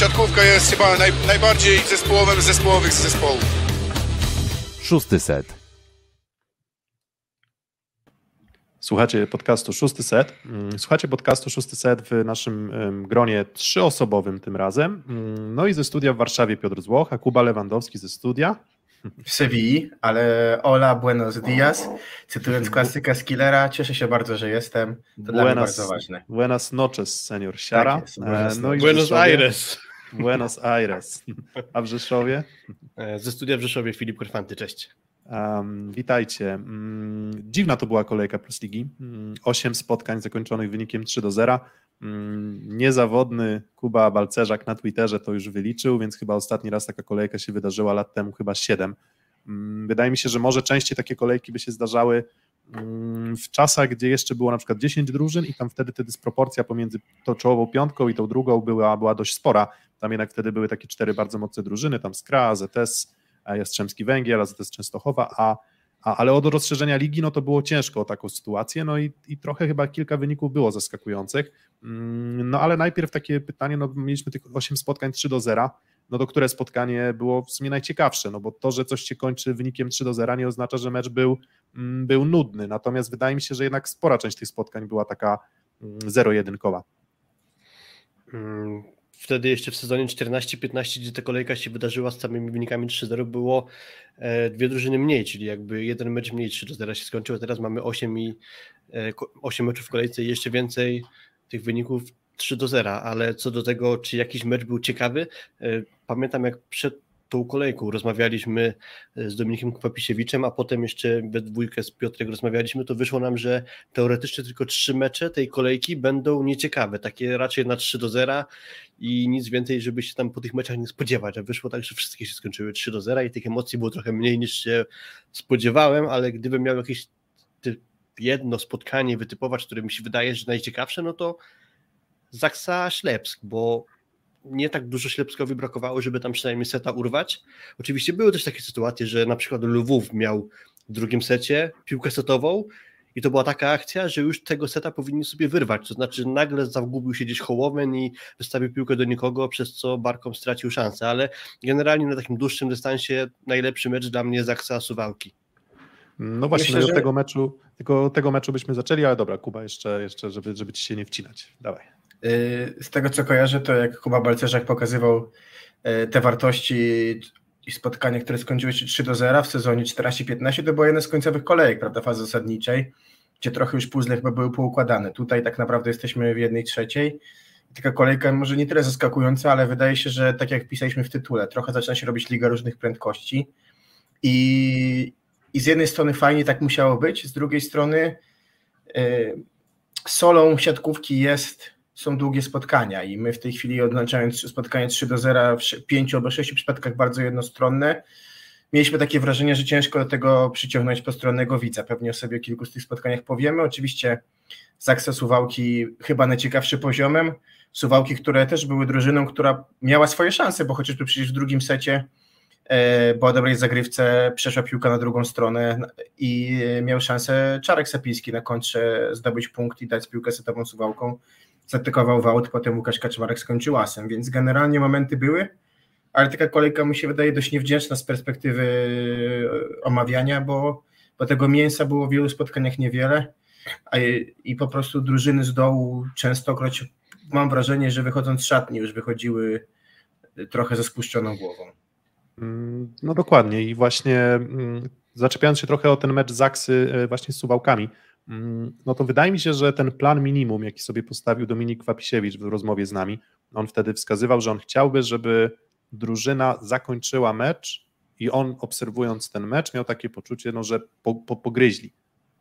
siatkówka jest chyba naj, najbardziej zespołowym z zespołowych zespołów. Szósty set. Słuchacie podcastu Szósty Set. Mm, słuchacie podcastu Szósty Set w naszym gronie trzyosobowym tym razem. Mm, no i ze studia w Warszawie Piotr Złoch, a Kuba Lewandowski ze studia w Sewilli, ale hola, buenos dias, cytując klasyka Skillera, cieszę się bardzo, że jestem, to buenas, dla mnie bardzo ważne. Buenas noches, senior Siara. Tak jest, buenas, no buenos Aires. Buenos Aires. A w Rzeszowie? E, ze studia w Rzeszowie Filip Korfanty, cześć. Um, witajcie. Um, dziwna to była kolejka Plus Ligi. Um, osiem spotkań zakończonych wynikiem 3 do 0. Niezawodny Kuba Balcerzak na Twitterze to już wyliczył, więc chyba ostatni raz taka kolejka się wydarzyła lat temu, chyba 7. Wydaje mi się, że może częściej takie kolejki by się zdarzały w czasach, gdzie jeszcze było na przykład 10 drużyn i tam wtedy ta dysproporcja pomiędzy tą czołową piątką i tą drugą była, była dość spora. Tam jednak wtedy były takie cztery bardzo mocne drużyny, tam Skra, ZS, Jastrzębski Węgiel, AZS Częstochowa, a, a, ale od rozszerzenia ligi no to było ciężko o taką sytuację, no i, i trochę chyba kilka wyników było zaskakujących, mm, no ale najpierw takie pytanie, no mieliśmy tych 8 spotkań 3 do 0, no to które spotkanie było w sumie najciekawsze, no bo to, że coś się kończy wynikiem 3 do 0 nie oznacza, że mecz był, mm, był nudny, natomiast wydaje mi się, że jednak spora część tych spotkań była taka mm, zero-jedynkowa. Wtedy jeszcze w sezonie 14-15, gdzie ta kolejka się wydarzyła z samymi wynikami 3-0, było e, dwie drużyny mniej, czyli jakby jeden mecz mniej 3-0 się skończył, teraz mamy 8, i, 8 e, meczów w kolejce i jeszcze więcej tych wyników 3 0, ale co do tego, czy jakiś mecz był ciekawy, e, pamiętam jak przed tą kolejką rozmawialiśmy e, z Dominikiem Kwapisiewiczem, a potem jeszcze we dwójkę z Piotrem rozmawialiśmy, to wyszło nam, że teoretycznie tylko trzy mecze tej kolejki będą nieciekawe, takie raczej na 3 do 0 i nic więcej, żeby się tam po tych meczach nie spodziewać, a wyszło tak, że wszystkie się skończyły 3 do 0 i tych emocji było trochę mniej niż się spodziewałem, ale gdybym miał jakieś jedno spotkanie wytypować, które mi się wydaje, że najciekawsze, no to Zaksa Ślepsk, bo nie tak dużo Ślepskowi brakowało, żeby tam przynajmniej seta urwać. Oczywiście były też takie sytuacje, że na przykład Lwów miał w drugim secie piłkę setową i to była taka akcja, że już tego seta powinni sobie wyrwać, to znaczy nagle zagubił się gdzieś Hołowen i wystawił piłkę do nikogo, przez co Barkom stracił szansę, ale generalnie na takim dłuższym dystansie najlepszy mecz dla mnie Zaksa Suwałki. No właśnie, Myślę, no że... tego meczu, tylko tego meczu byśmy zaczęli, ale dobra, Kuba, jeszcze, jeszcze żeby, żeby ci się nie wcinać. Dawaj. Z tego co kojarzę, to jak Kuba Balcerzak pokazywał e, te wartości i spotkania, które skończyły się 3 do 0 w sezonie 14-15, to było jedno z końcowych kolejek, prawda, fazy zasadniczej, gdzie trochę już puzzle chyba były poukładane. Tutaj tak naprawdę jesteśmy w jednej trzeciej. Taka kolejka może nie tyle zaskakująca, ale wydaje się, że tak jak pisaliśmy w tytule, trochę zaczyna się robić liga różnych prędkości i, i z jednej strony fajnie tak musiało być, z drugiej strony yy, solą siatkówki jest są długie spotkania i my w tej chwili odznaczając spotkanie 3 do 0 w 5 albo 6 przypadkach bardzo jednostronne, mieliśmy takie wrażenie, że ciężko do tego przyciągnąć postronnego widza. Pewnie o sobie kilku z tych spotkaniach powiemy. Oczywiście Zaksa Suwałki chyba najciekawszy poziomem. Suwałki, które też były drużyną, która miała swoje szanse, bo chociażby przecież w drugim secie e, po dobrej zagrywce przeszła piłka na drugą stronę i miał szansę Czarek Sapiński na kontrze zdobyć punkt i dać piłkę setową Suwałką zaatakował Wołt, potem Łukasz Kaczmarek skończył asem, więc generalnie momenty były, ale taka kolejka mi się wydaje dość niewdzięczna z perspektywy e, omawiania, bo, bo tego mięsa było w wielu spotkaniach niewiele a i po prostu drużyny z dołu częstokroć mam wrażenie, że wychodząc z szatni już wychodziły trochę ze spuszczoną głową. Mm, no dokładnie i właśnie mm, zaczepiając się trochę o ten mecz Zaksy e, właśnie z Suwałkami, no to wydaje mi się, że ten plan minimum, jaki sobie postawił Dominik Wapisiewicz w rozmowie z nami, on wtedy wskazywał, że on chciałby, żeby drużyna zakończyła mecz i on obserwując ten mecz miał takie poczucie, no, że po, po, pogryźli,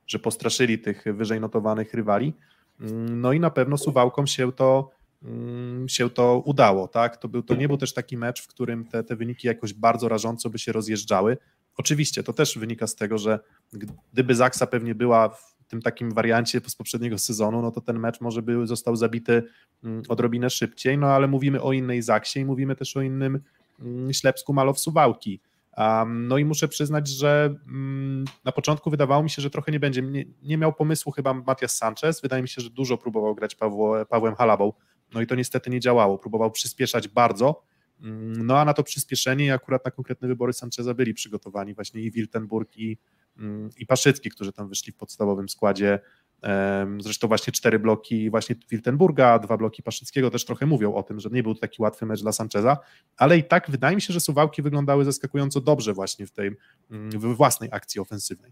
że postraszyli tych wyżej notowanych rywali. Mm, no i na pewno Suwałkom się to, mm, się to udało, tak? To, był, to nie był też taki mecz, w którym te, te wyniki jakoś bardzo rażąco by się rozjeżdżały. Oczywiście to też wynika z tego, że gdyby Zaksa pewnie była w tym takim wariancie z poprzedniego sezonu, no to ten mecz może by został zabity mm, odrobinę szybciej, no ale mówimy o innej Zaksie i mówimy też o innym mm, Ślepsku Malow Suwałki. Um, no i muszę przyznać, że um, na początku wydawało mi się, że trochę nie będzie. Nie, nie, miał pomysłu chyba Matias Sanchez. Wydaje mi się, że dużo próbował grać Pawło, Pawłem Halabą no i to niestety nie działało. Próbował przyspieszać bardzo, mm, no a na to przyspieszenie akurat na konkretne wybory Sancheza byli przygotowani właśnie i Wiltenburg i, mm, i Paszycki, którzy tam wyszli w podstawowym składzie. Zresztą właśnie cztery bloki właśnie Wiltenburga, dwa bloki Paszyckiego też trochę mówią o tym, że nie był to taki łatwy mecz dla Sancheza, ale i tak wydaje mi się, że Suwałki wyglądały zaskakująco dobrze właśnie w tej mm, w własnej akcji ofensywnej.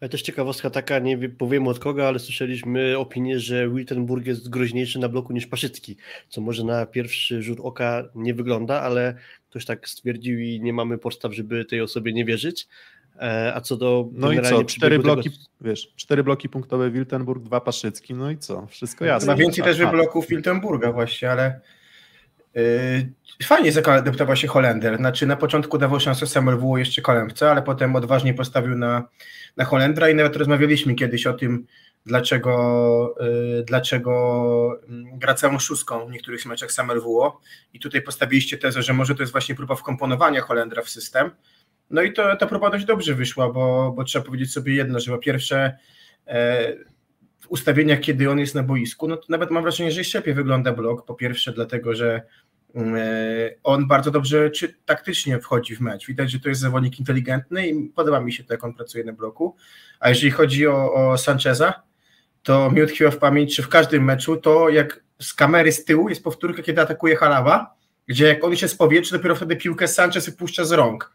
Ale też ciekawostka taka, nie powiem od kogo, ale słyszeliśmy opinię, że Wittenburg jest groźniejszy na bloku niż Paszycki, co może na pierwszy rzut oka nie wygląda, ale ktoś tak stwierdził i nie mamy podstaw, żeby tej osobie nie wierzyć. E, a co do. No i co? Cztery bloki, tego... wiesz, cztery bloki punktowe Wiltenburg, dwa Paszycki, no i co? Wszystko jasne. Ma więcej też bloków Wiltenburga, właśnie, ale. Yy, fajnie zaadaptował się Holender. Znaczy na początku dawał szansę Samuel W jeszcze Kolębce, ale potem odważnie postawił na, na Holendra i nawet rozmawialiśmy kiedyś o tym, dlaczego, yy, dlaczego mm, gra całą szóstką w niektórych meczach Samuel W. I tutaj postawiliście tezę, że może to jest właśnie próba wkomponowania Holendra w system. No i to, ta próba dość dobrze wyszła, bo, bo trzeba powiedzieć sobie jedno, że po pierwsze e, w ustawieniach, kiedy on jest na boisku, no to nawet mam wrażenie, że lepiej wygląda blok. Po pierwsze, dlatego, że mm, e, on bardzo dobrze czy taktycznie wchodzi w mecz. Widać, że to jest zawodnik inteligentny i podoba mi się to, jak on pracuje na bloku. A jeżeli chodzi o, o Sancheza, to mi utkwiło w pamięć, że w każdym meczu to jak z kamery z tyłu jest powtórka, kiedy atakuje Halawa, gdzie jak on się z powietrza, dopiero wtedy piłkę Sanchez wypuszcza z rąk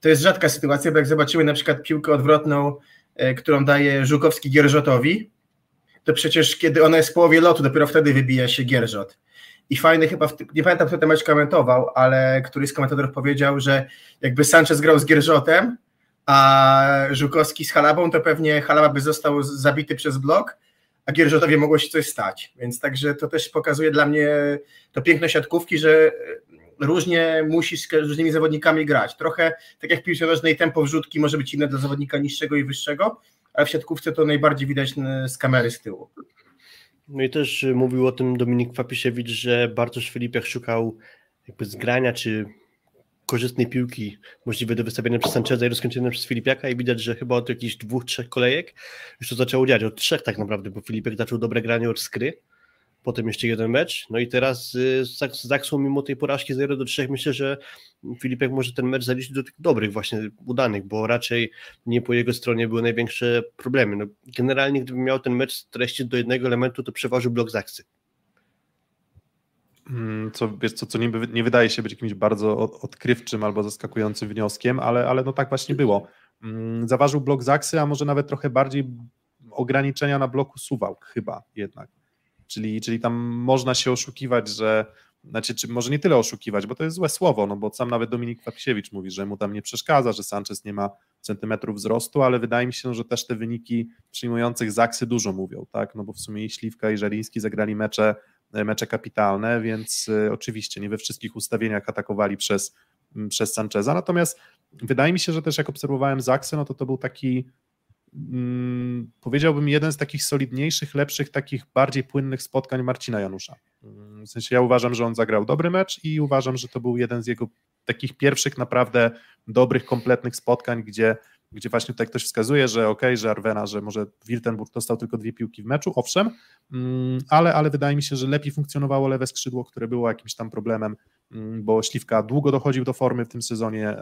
to jest rzadka sytuacja, bo jak zobaczymy na przykład piłkę odwrotną, e, którą daje Żukowski Gierżotowi, to przecież kiedy ona jest w połowie lotu, dopiero wtedy wybija się Gierżot. I fajny chyba, nie pamiętam kto ten mecz komentował, ale któryś z komentatorów powiedział, że jakby Sanchez grał z Gierżotem, a Żukowski z Halabą, to pewnie Halaba by został zabity przez blok, a Gierżotowi mogło się coś stać. Więc także to też pokazuje dla mnie to piękne siatkówki, że różnie musisz z różnymi zawodnikami grać. Trochę tak jak w piłce nożnej tempo wrzutki może być inne dla zawodnika niższego i wyższego, ale w siatkówce to najbardziej widać z kamery z tyłu. No i też mówił o tym Dominik Papisiewicz, że Bartosz Filipiak szukał jakby zgrania czy korzystnej piłki możliwe do wystawienia przez Sancheza i rozkończenia przez Filipiaka i widać, że chyba od jakichś dwóch, trzech kolejek już to zaczęło dziać, od trzech tak naprawdę, bo Filipiak zaczął dobre granie od skry, potem jeszcze jeden mecz, no i teraz y, z Zaksą mimo tej porażki 0 do 3 myślę, że Filipek może ten mecz zaliczyć do tych dobrych właśnie udanych, bo raczej nie po jego stronie były największe problemy. No, generalnie gdybym miał ten mecz streścić do jednego elementu, to przeważył blok Zaksy. Mm, co, wiesz, co, co nie, nie wydaje się być jakimś bardzo odkrywczym albo zaskakującym wnioskiem, ale, ale no tak właśnie było. Mm, zaważył blok Zaksy, a może nawet trochę bardziej ograniczenia na bloku Suwałk chyba jednak. Czyli, czyli tam można się oszukiwać, że znaczy, czy może nie tyle oszukiwać, bo to jest złe słowo, no bo sam nawet Dominik Kwapsiewicz mówi, że mu tam nie przeszkadza, że Sanchez nie ma centymetrów wzrostu, ale wydaje mi się, że też te wyniki przyjmujących Zaksy dużo mówią, tak, no bo w sumie i Śliwka i Żeliński zagrali mecze, mecze kapitalne, więc y, oczywiście nie we wszystkich ustawieniach atakowali przez, przez Sancheza, natomiast wydaje mi się, że też jak obserwowałem Zaksy, no to to był taki Mm, powiedziałbym, jeden z takich solidniejszych, lepszych, takich bardziej płynnych spotkań Marcina Janusza. Mm, w sensie ja uważam, że on zagrał dobry mecz i uważam, że to był jeden z jego takich pierwszych naprawdę dobrych, kompletnych spotkań, gdzie, gdzie właśnie tutaj ktoś wskazuje, że ok, że Arwena, że może Wiltenburg dostał tylko dwie piłki w meczu, owszem, mm, ale, ale wydaje mi się, że lepiej funkcjonowało lewe skrzydło, które było jakimś tam problemem, bo Śliwka długo dochodził do formy w tym sezonie,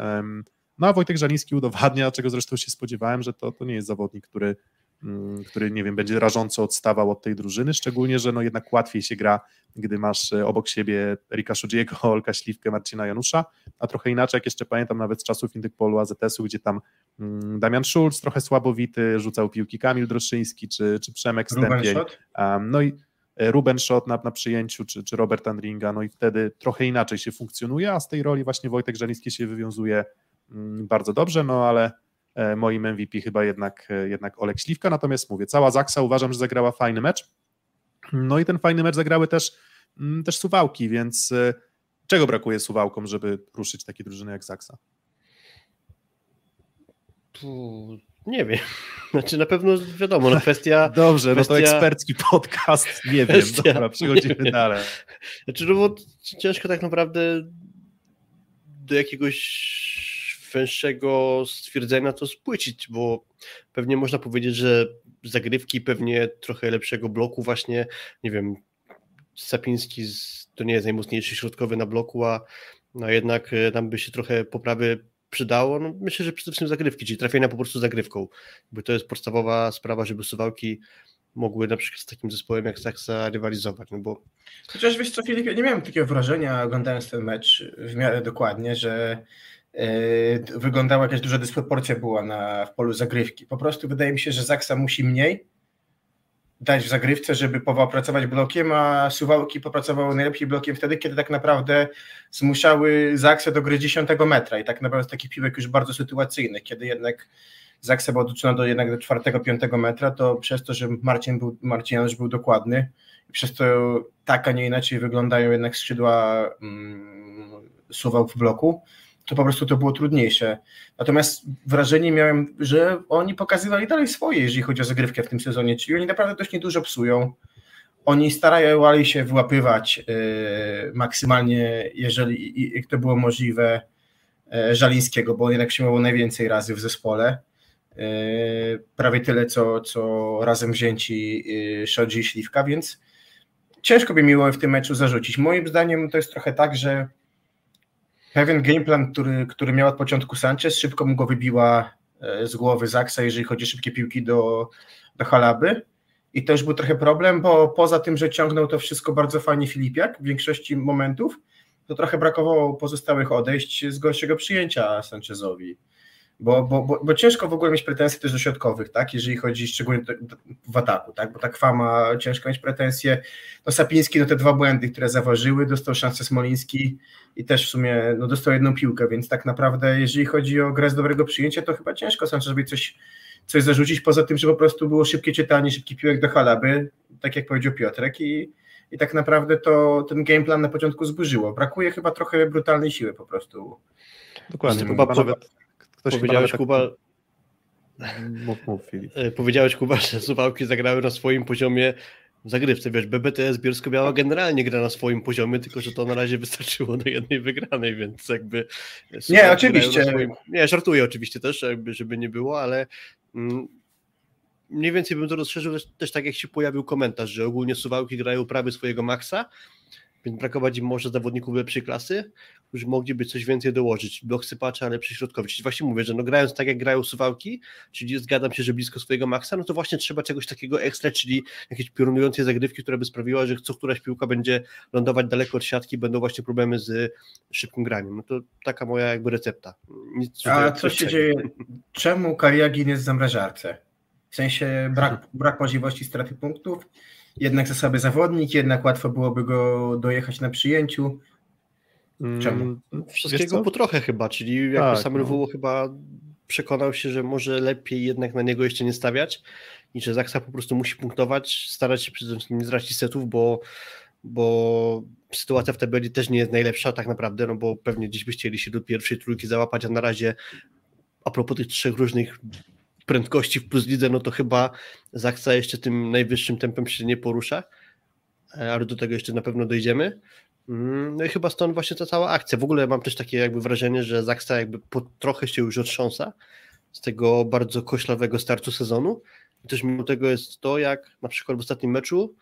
no a Wojtek Żaliński udowadnia, czego zresztą się spodziewałem, że to, to nie jest zawodnik, który, mm, który nie wiem, będzie rażąco odstawał od tej drużyny, szczególnie, że no jednak łatwiej się gra, gdy masz e, obok siebie Erika Szudziego, Olka Śliwkę, Marcina Janusza, a trochę inaczej, jak jeszcze pamiętam nawet z czasów Indykpolu AZS-u, gdzie tam mm, Damian Schulz trochę słabowity, rzucał piłki Kamil Droszyński czy, czy Przemek Stępień. no i e, Ruben Schott na, na przyjęciu, czy, czy Robert Andringa, no i wtedy trochę inaczej się funkcjonuje, a z tej roli właśnie Wojtek Żaliński się wywiązuje bardzo dobrze, no ale e, moim MVP chyba jednak, e, jednak Olek Śliwka, natomiast mówię, cała Zaksa uważam, że zagrała fajny mecz, no i ten fajny mecz zagrały też, mm, też Suwałki, więc e, czego brakuje Suwałkom, żeby ruszyć takie drużyny jak Zaksa? nie wiem. Znaczy na pewno wiadomo, no kwestia... Dobrze, kwestia... no to ekspercki podcast, nie wiem, dobra, przechodzimy dalej. Znaczy, no bo ciężko tak naprawdę do jakiegoś węższego stwierdzenia to spłycić, bo pewnie można powiedzieć, że zagrywki pewnie trochę lepszego bloku właśnie, nie wiem, Sapiński z, to nie jest najmocniejszy środkowy na bloku, a no jednak e, tam by się trochę poprawy przydało. No myślę, że przede wszystkim zagrywki, czyli trafienia po prostu zagrywką, bo to jest podstawowa sprawa, żeby suwałki mogły na przykład z takim zespołem jak Saksa rywalizować, no bo... Chociaż wiesz co Filip, nie miałem takiego wrażenia oglądając ten mecz w miarę dokładnie, że wyglądała jakaś duża dysproporcja była na, w polu zagrywki. Po prostu wydaje mi się, że Zaksa musi mniej dać w zagrywce, żeby popracować blokiem, a Suwałki popracowały najlepiej blokiem wtedy, kiedy tak naprawdę zmuszały Zaksę do gry 10 metra i tak naprawdę taki piłek już bardzo sytuacyjnych, kiedy jednak Zaksa była doczyna do jednak do 4-5 metra, to przez to, że Marcin był, Marcin Janusz był dokładny i przez to tak, a nie inaczej wyglądają jednak skrzydła mm, Suwałk w bloku, to po prostu to było trudniejsze. Natomiast wrażenie miałem, że oni pokazywali dalej swoje, jeżeli chodzi o zagrywkę w tym sezonie, czyli oni naprawdę dość niedużo psują. Oni starali się wyłapywać yy, maksymalnie, jeżeli jak to było możliwe, yy, Żalińskiego, bo on jednak przyjmował najwięcej razy w zespole. Yy, prawie tyle, co, co razem wzięci yy, Szodzi i Śliwka, więc ciężko by miło w tym meczu zarzucić. Moim zdaniem to jest trochę tak, że pewien gameplan, który, który miał od początku Sanchez, szybko mu go wybiła e, z głowy Zaksa, jeżeli chodzi o szybkie piłki do, do Halaby. I to już był trochę problem, bo poza tym, że ciągnął to wszystko bardzo fajnie Filipiak w większości momentów, to trochę brakowało pozostałych odejść z gorszego przyjęcia Sanchezowi bo, bo, bo, bo, ciężko w ogóle mieć pretensje też do środkowych, tak, jeżeli chodzi szczególnie w ataku, tak, bo tak fama ciężko mieć pretensje, no Sapiński, no te dwa błędy, które zaważyły, dostał szansę Smoliński i też w sumie, no dostał jedną piłkę, więc tak naprawdę jeżeli chodzi o grę z dobrego przyjęcia, to chyba ciężko żeby coś, coś zarzucić, poza tym, że po prostu było szybkie czytanie, szybki piłek do halaby, tak jak powiedział Piotrek i, i tak naprawdę to ten game plan na początku zburzyło, brakuje chyba trochę brutalnej siły po prostu. Dokładnie, chyba nawet Ktoś Powiedziałeś, tak... Kuba... Mów, mów, Filip. E, powiedziałeś, Kuba, że Suwałki zagrały na swoim poziomie w zagrywce. Wiesz, BBTS Bielsko-Biała generalnie gra na swoim poziomie, tylko że to na razie wystarczyło do jednej wygranej, więc jakby... Nie, oczywiście. Swoim... Nie, żartuję oczywiście też, jakby, żeby nie było, ale mm, mniej więcej bym to rozszerzył też, też tak, jak się pojawił komentarz, że ogólnie Suwałki grają prawie swojego maksa, więc brakować im może zawodników lepszej klasy, którzy mogliby coś więcej dołożyć, blok sypacza, ale przyśrodkowy. Czyli właśnie mówię, że no grając tak jak grają suwałki, czyli zgadzam się, że blisko swojego maksa, no to właśnie trzeba czegoś takiego ekstra, czyli jakieś piorunujące zagrywki, która by sprawiła, że co któraś piłka będzie lądować daleko od siatki, będą właśnie problemy z szybkim graniem. No to taka moja jakby recepta. Nic A co się dzieje? Czemu Kariagin jest w zamrażarce? W sensie brak, brak możliwości straty punktów, jednak zasoby zawodnik, jednak łatwo byłoby go dojechać na przyjęciu. Czemu? Mm, wszystkiego po trochę chyba, czyli jakby tak, sam no. chyba przekonał się, że może lepiej jednak na niego jeszcze nie stawiać i że Zaksa po prostu musi punktować, starać się przede wszystkim nie zracić setów, bo, bo sytuacja w tabeli też nie jest najlepsza tak naprawdę, no bo pewnie dziś by chcieli się do pierwszej trójki załapać, a na razie a propos tych trzech różnych prędkości w plus lidze, no to chyba Zaksa jeszcze tym najwyższym tempem się nie porusza, ale do tego jeszcze na pewno dojdziemy. Mm, no i chyba stąd właśnie ta cała akcja. W ogóle mam też takie jakby wrażenie, że Zaksa jakby po trochę się już otrząsa z tego bardzo koślawego startu sezonu. I też mimo tego jest to, jak na przykład w ostatnim meczu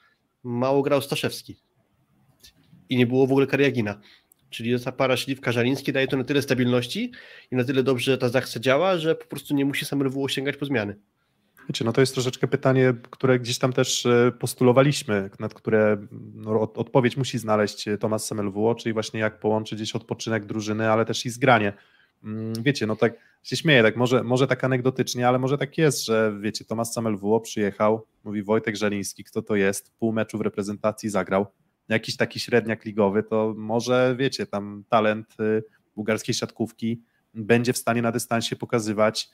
mało grał Staszewski i nie było w ogóle Kariagina. Czyli ta para Śliwka-Żaliński daje to na tyle stabilności i na tyle dobrze ta Zaksa działa, że po prostu nie musi sam RWO sięgać po zmiany. Wiecie, no to jest troszeczkę pytanie, które gdzieś tam też e, postulowaliśmy, nad które no, odpowiedź musi znaleźć e, Tomasz Semelwuo, czyli właśnie jak połączyć gdzieś odpoczynek drużyny, ale też i zgranie. Mm, wiecie, no tak się śmieję, tak może, może tak anegdotycznie, ale może tak jest, że wiecie, Tomasz Samelwuo przyjechał, mówi Wojtek Żaliński, kto to jest, pół meczu w reprezentacji zagrał, jakiś taki średniak ligowy, to może wiecie, tam talent y, bułgarskiej siatkówki będzie w stanie na dystansie pokazywać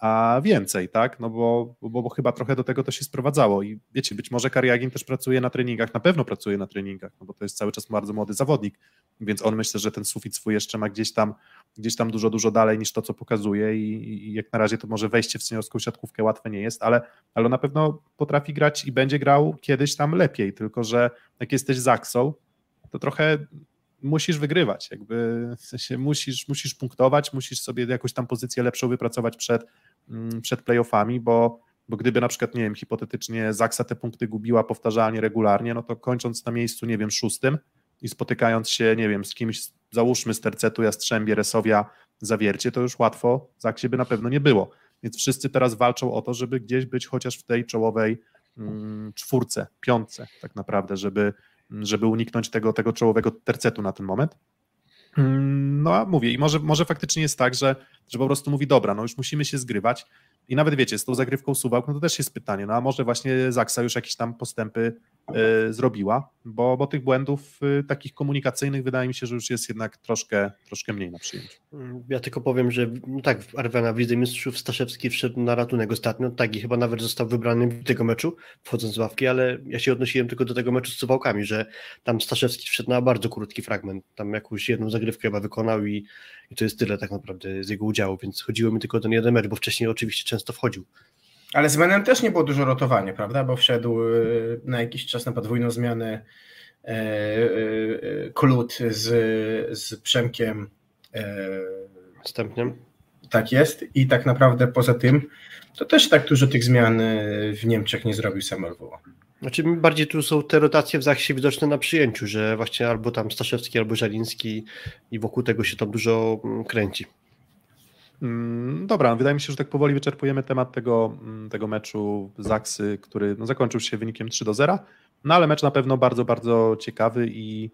a więcej, tak? No bo, bo, bo, chyba trochę do tego to się sprowadzało i wiecie, być może Kariagin też pracuje na treningach, na pewno pracuje na treningach, no bo to jest cały czas bardzo młody zawodnik, więc on myślę, że ten sufit swój jeszcze ma gdzieś tam, gdzieś tam dużo, dużo dalej niż to, co pokazuje i, i jak na razie to może wejście w seniorską siatkówkę łatwe nie jest, ale, ale na pewno potrafi grać i będzie grał kiedyś tam lepiej, tylko że jak jesteś Zaksą, to trochę musisz wygrywać, jakby w sensie musisz, musisz punktować, musisz sobie jakąś tam pozycję lepszą wypracować przed, mm, przed playoffami, bo bo gdyby na przykład, nie wiem, hipotetycznie Zaksa te punkty gubiła powtarzalnie, regularnie, no to kończąc na miejscu, nie wiem, szóstym i spotykając się, nie wiem, z kimś, załóżmy z Tercetu, Jastrzębie, Resowia, Zawiercie, to już łatwo Zaksie by na pewno nie było. Więc wszyscy teraz walczą o to, żeby gdzieś być chociaż w tej czołowej mm, czwórce, piątce tak naprawdę, żeby, żeby uniknąć tego, tego czołowego tercetu na ten moment. Mm, no a mówię, i może, może faktycznie jest tak, że, że po prostu mówi, dobra, no już musimy się zgrywać, i nawet wiecie, z tą zagrywką Suwałk, no to też jest pytanie, no a może właśnie Zaksa już jakieś tam postępy zrobiła, bo, bo tych błędów y, takich komunikacyjnych wydaje mi się, że już jest jednak troszkę, troszkę mniej na przyjęciu. Ja tylko powiem, że no tak, Arwena w Lidze Mistrzów Staszewski wszedł na ratunek ostatnio, tak i chyba nawet został wybrany w tego meczu, wchodząc z ławki, ale ja się odnosiłem tylko do tego meczu z Suwałkami, że tam Staszewski wszedł na bardzo krótki fragment, tam jakąś jedną zagrywkę chyba wykonał i, i to jest tyle tak naprawdę z jego udziału, więc chodziło mi tylko o ten jeden mecz, bo wcześniej oczywiście często wchodził. Ale z Menem też nie było dużo rotowania, prawda? Bo wszedł y, na jakiś czas na podwójną zmianę e, e, e, Klut z, z Przemkiem. Wstępnym. Tak jest. I tak naprawdę poza tym to też tak dużo tych zmian w Niemczech nie zrobił Samuel Woło. Znaczy bardziej tu są te rotacje w Zachsie widoczne na przyjęciu, że właśnie albo tam Staszewski, albo Żaliński i wokół tego się tam dużo mm, kręci. Mm, dobra, wydaje mi się, że tak powoli wyczerpujemy temat tego, mm, tego meczu Zaksy, który no, zakończył się wynikiem 3 do 0, no ale mecz na pewno bardzo, bardzo ciekawy i,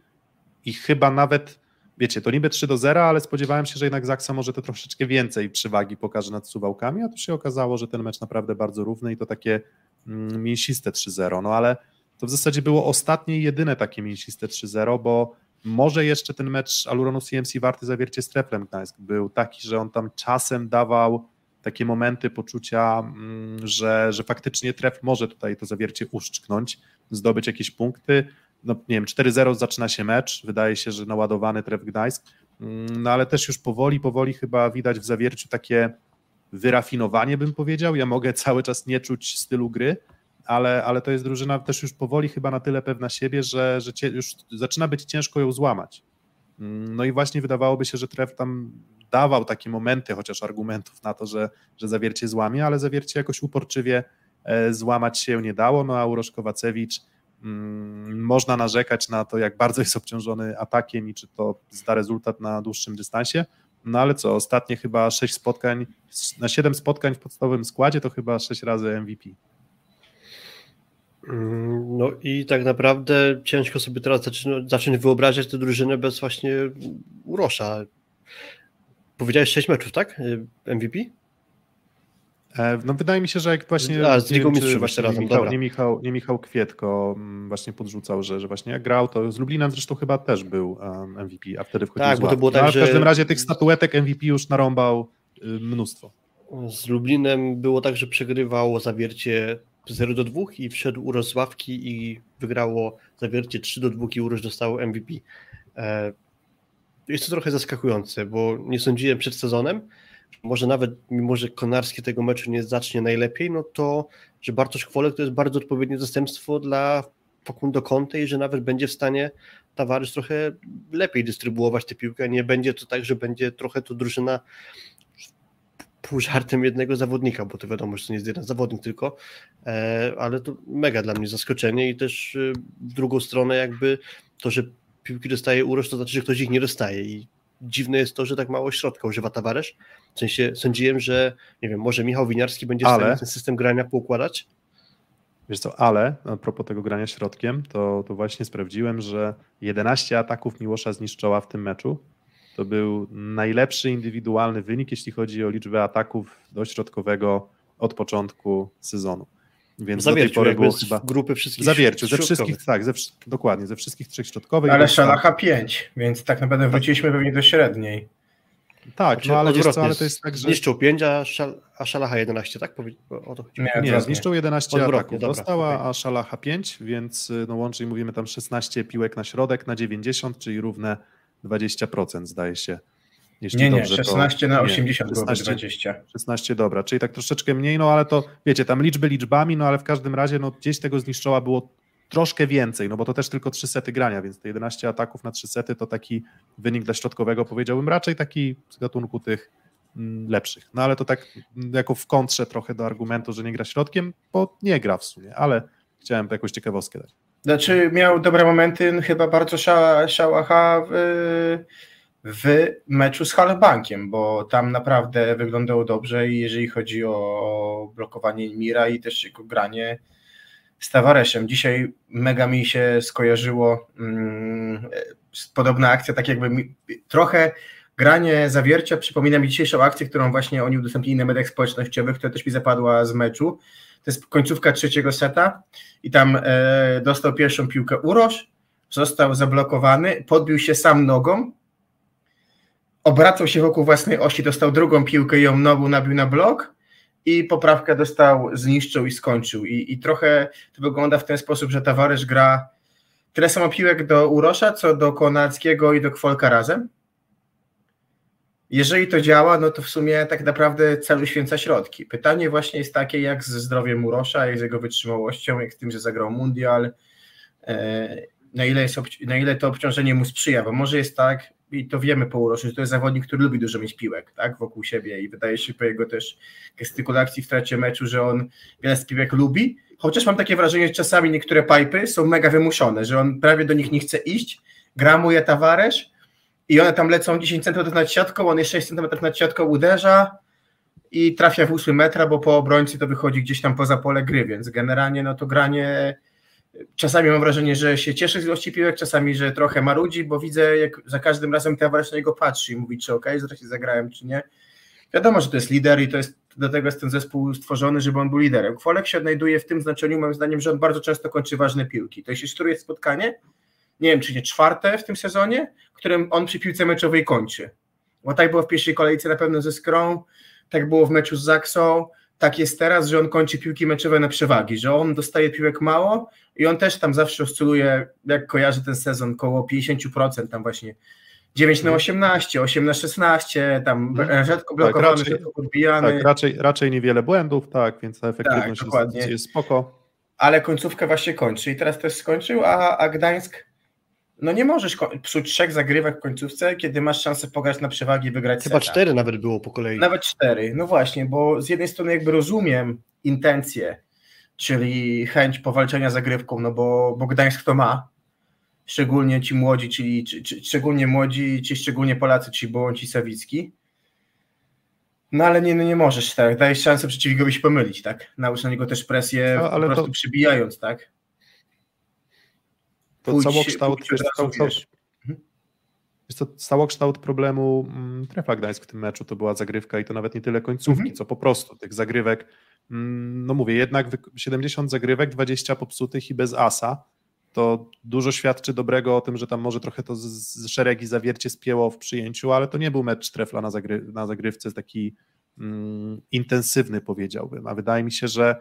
i chyba nawet, wiecie, to niby 3 do 0, ale spodziewałem się, że jednak Zaksa może te troszeczkę więcej przywagi pokaże nad Suwałkami, a tu się okazało, że ten mecz naprawdę bardzo równy i to takie mm, mięsiste 3-0, no ale to w zasadzie było ostatnie i jedyne takie mięsiste 3-0, bo może jeszcze ten mecz Aluronu CMC warty zawiercie z Treflem Gdańsk był taki, że on tam czasem dawał takie momenty poczucia, mm, że, że faktycznie Tref może tutaj to zawiercie uszczknąć, zdobyć jakieś punkty. No nie wiem, 4-0 zaczyna się mecz, wydaje się, że naładowany Tref Gdańsk, mm, no ale też już powoli, powoli chyba widać w zawierciu takie wyrafinowanie, bym powiedział. Ja mogę cały czas nie czuć stylu gry, ale, ale to jest drużyna też już powoli chyba na tyle pewna siebie, że, że już zaczyna być ciężko ją złamać. Mm, no i właśnie wydawałoby się, że Tref tam dawał takie momenty, chociaż argumentów na to, że, że zawiercie złamie, ale zawiercie jakoś uporczywie e, złamać się nie dało. No a Urosz Kowacewicz mm, można narzekać na to, jak bardzo jest obciążony atakiem i czy to zda rezultat na dłuższym dystansie. No ale co, ostatnie chyba sześć spotkań, na siedem spotkań w podstawowym składzie to chyba sześć razy MVP. Mm, no i tak naprawdę ciężko sobie teraz zacząć, zacząć wyobrażać tę drużynę bez właśnie Urosza. Powiedziałeś 6 meczów, tak? MVP? E, no wydaje mi się, że jak właśnie. A, z Ligą Mistrzów właśnie razem, Michał, nie, Michał, nie Michał Kwietko mm, właśnie podrzucał, że, że właśnie jak grał, to z Lublinem zresztą chyba też był MVP, a wtedy wchodził Tak, bo to było tak, no, że... W każdym razie tych statuetek MVP już narąbał y, mnóstwo. Z Lublinem było tak, że przegrywał zawiercie 0 do 2 i wszedł Uroż z ławki i wygrało zawiercie 3 do 2 i Uroż dostało MVP. E, jest to trochę zaskakujące, bo nie sądziłem przed sezonem, może nawet mimo, że Konarski tego meczu nie zacznie najlepiej, no to, że Bartosz Kwolek to jest bardzo odpowiednie zastępstwo dla Facundo Conte i że nawet będzie w stanie Tavares trochę lepiej dystrybuować tę piłkę, nie będzie to tak, że będzie trochę to drużyna pół żartem jednego zawodnika, bo to wiadomo, że to nie jest jeden zawodnik tylko, e, ale to mega dla mnie zaskoczenie i też e, w drugą stronę jakby to, że piłki dostaje Uroż, to znaczy, że ktoś ich nie dostaje i dziwne jest to, że tak mało środka używa Tawaresz. W sensie sądziłem, że nie wiem, może Michał Winiarski będzie ale... w stanie ten system grania poukładać. Wiesz co, ale a propos tego grania środkiem, to, to właśnie sprawdziłem, że 11 ataków Miłosza zniszczyła w tym meczu to był najlepszy indywidualny wynik, jeśli chodzi o liczbę ataków do środkowego od początku sezonu. Więc zawierciu, do tej pory było chyba grupy wszystkich zawierciu, ze wszystkich, tak, ze, dokładnie, ze wszystkich trzech środkowych. Ale Szalacha 5, więc tak naprawdę wróciliśmy pewnie do średniej. Tak, znaczy, no ale wiesz co, ale to jest tak, że... Zniszczył 5, a, szal, a Szalacha 11, tak? O to chodzi. Nie, nie zniszczył 11 odwrotnie, ataków, dobra, dostała, okay. a Szalacha 5, więc no łącznie mówimy tam 16 piłek na środek na 90, czyli równe 20% zdaje się. Jeśli nie, nie, 16 to, na 80 nie, 16, 20. 16, dobra, czyli tak troszeczkę mniej, no ale to wiecie, tam liczby liczbami, no ale w każdym razie no, gdzieś tego zniszczoła było troszkę więcej, no bo to też tylko 3 sety grania, więc te 11 ataków na 3 sety to taki wynik dla środkowego powiedziałbym raczej taki z gatunku tych mm, lepszych. No ale to tak mm, jako w kontrze trochę do argumentu, że nie gra środkiem, bo nie gra w sumie, ale chciałem jakąś ciekawostkę dać. Znaczy miał dobre momenty, no chyba bardzo Szałacha w, w meczu z Halbankiem, bo tam naprawdę wyglądało dobrze i jeżeli chodzi o blokowanie Mira i też jego granie z Tavareszem. Dzisiaj mega mi się skojarzyło mm, podobna akcja, tak jakby mi, trochę granie zawiercia przypomina mi dzisiejszą akcję, którą właśnie oni udostępnili na mediach społecznościowych, która też mi zapadła z meczu. To jest końcówka trzeciego seta i tam e, dostał pierwszą piłkę Urosz, został zablokowany, podbił się sam nogą, obracał się wokół własnej osi, dostał drugą piłkę ją nogą nabił na blok i poprawkę dostał, zniszczył i skończył. I, i trochę to wygląda w ten sposób, że Tawaresz gra tyle samo piłek do Urosza, co do Konarskiego i do Kwolka razem. Jeżeli to działa, no to w sumie tak naprawdę cel uświęca środki. Pytanie właśnie jest takie, jak ze zdrowiem Urosza, jak z jego wytrzymałością, jak z tym, że zagrał mundial, e, na ile, jest, na ile to obciążenie mu sprzyja, bo może jest tak, i to wiemy po Uroszu, że to jest zawodnik, który lubi dużo mieć piłek tak, wokół siebie i wydaje się po jego też gestykulacji w trakcie meczu, że on wiele z piłek lubi, chociaż mam takie wrażenie, że czasami niektóre pipy są mega wymuszone, że on prawie do nich nie chce iść, gramuje Tawaresz i one tam lecą 10 cm nad siatką, on jest 6 cm nad siatką uderza i trafia w 8 metra, bo po obrońcy to wychodzi gdzieś tam poza pole gry, więc generalnie no to granie czasami mam wrażenie, że się cieszy z ilości piłek, czasami, że trochę marudzi, bo widzę jak za każdym razem Tavares na niego patrzy i mówi, czy ok, zresztą zagrałem, czy nie. Wiadomo, że to jest lider i to jest, do tego jest ten zespół stworzony, żeby on był liderem. Kwolek się odnajduje w tym znaczeniu, moim zdaniem, że on bardzo często kończy ważne piłki. To jeśli jest spotkanie, nie wiem, czy nie czwarte w tym sezonie, którym on przy piłce meczowej kończy. Bo tak było w pierwszej kolejce na pewno ze Skrą, tak było w meczu z Zaksą, tak jest teraz, że on kończy piłki meczowe na przewagi, że on dostaje piłek mało i on też tam zawsze oscyluje, jak kojarzy ten sezon, koło 50%, tam właśnie 9 na 18, 8 na 16, tam mhm. rzadko blokowany, tak, raczej, rzadko podbijany. Tak, raczej, raczej niewiele błędów, tak, więc ta efektywność tak, jest, jest spoko. Ale końcówkę właśnie kończy i teraz też skończył, a, a Gdańsk no nie możesz psuć trzech zagrywek w końcówce, kiedy masz szansę pograć na przewagi i wygrać Chyba seta. cztery nawet było po kolei. Nawet cztery, no właśnie, bo z jednej strony jakby rozumiem intencje, czyli chęć powalczenia zagrywką, no bo, bo Gdańsk to ma, szczególnie ci młodzi, czyli czy, czy, szczególnie młodzi, ci szczególnie Polacy, czyli Bołądź i Sawicki. No ale nie, no nie możesz, tak, dajesz szansę przeciwnikowi się pomylić, tak, naucz na niego też presję no, po prostu to... przybijając, tak. To Pójdź, całokształt, wiesz, całokształt, mhm. wiesz co, całokształt problemu mm, Trefa Gdańsk w tym meczu. To była zagrywka i to nawet nie tyle końcówki, mhm. co po prostu tych zagrywek, mm, no mówię, jednak 70 zagrywek, 20 popsutych i bez asa, to dużo świadczy dobrego o tym, że tam może trochę to z, z szeregi zawiercie spięło w przyjęciu, ale to nie był mecz Trefla na, zagry, na zagrywce taki mm, intensywny powiedziałbym, a wydaje mi się, że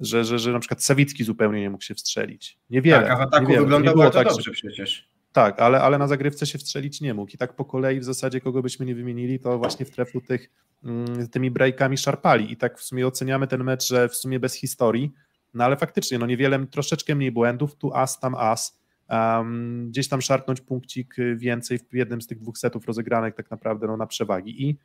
że, że, że na przykład Sawicki zupełnie nie mógł się wstrzelić. Niewiele. Tak, a w ataku wyglądał bardzo tak, dobrze przecież. Tak, ale, ale na zagrywce się wstrzelić nie mógł. I tak po kolei w zasadzie kogo byśmy nie wymienili, to właśnie w trefu tych, mm, tymi breakami szarpali. I tak w sumie oceniamy ten mecz, że w sumie bez historii, no ale faktycznie, no niewiele, troszeczkę mniej błędów, tu as, tam as. Um, gdzieś tam szarpnąć punkcik więcej w jednym z tych dwóch setów rozegranych tak naprawdę no, na przewagi. I,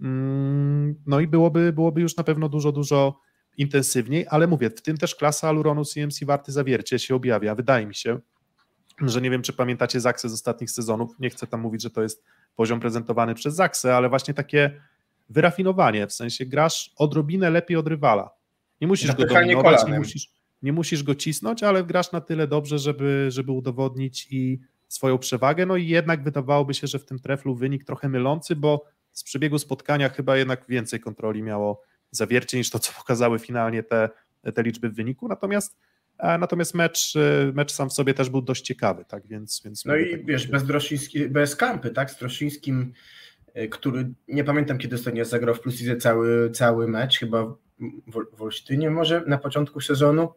mm, no i byłoby, byłoby już na pewno dużo, dużo intensywniej, ale mówię, w tym też klasa Aluronu CMC warty zawiercie się objawia. Wydaje mi się, że nie wiem, czy pamiętacie Zaksę z ostatnich sezonów. Nie chcę tam mówić, że to jest poziom prezentowany przez Zaksę, ale właśnie takie wyrafinowanie, w sensie grasz odrobinę lepiej od rywala. Nie musisz go dominować, nie musisz, nie musisz go cisnąć, ale grasz na tyle dobrze, żeby, żeby udowodnić i swoją przewagę. No i jednak wydawałoby się, że w tym treflu wynik trochę mylący, bo z przebiegu spotkania chyba jednak więcej kontroli miało zawiercie niż to, co pokazały finalnie te, te liczby w wyniku. Natomiast e, Natomiast mecz, e, mecz sam w sobie też był dość ciekawy, tak więc. więc no i tak wiesz, bez, Droszyński, bez Kampy, tak? Z Droszyńskim, e, który nie pamiętam kiedy ostatnio zagrał w Plusidzie cały, cały mecz, chyba w Olsztynie może na początku sezonu,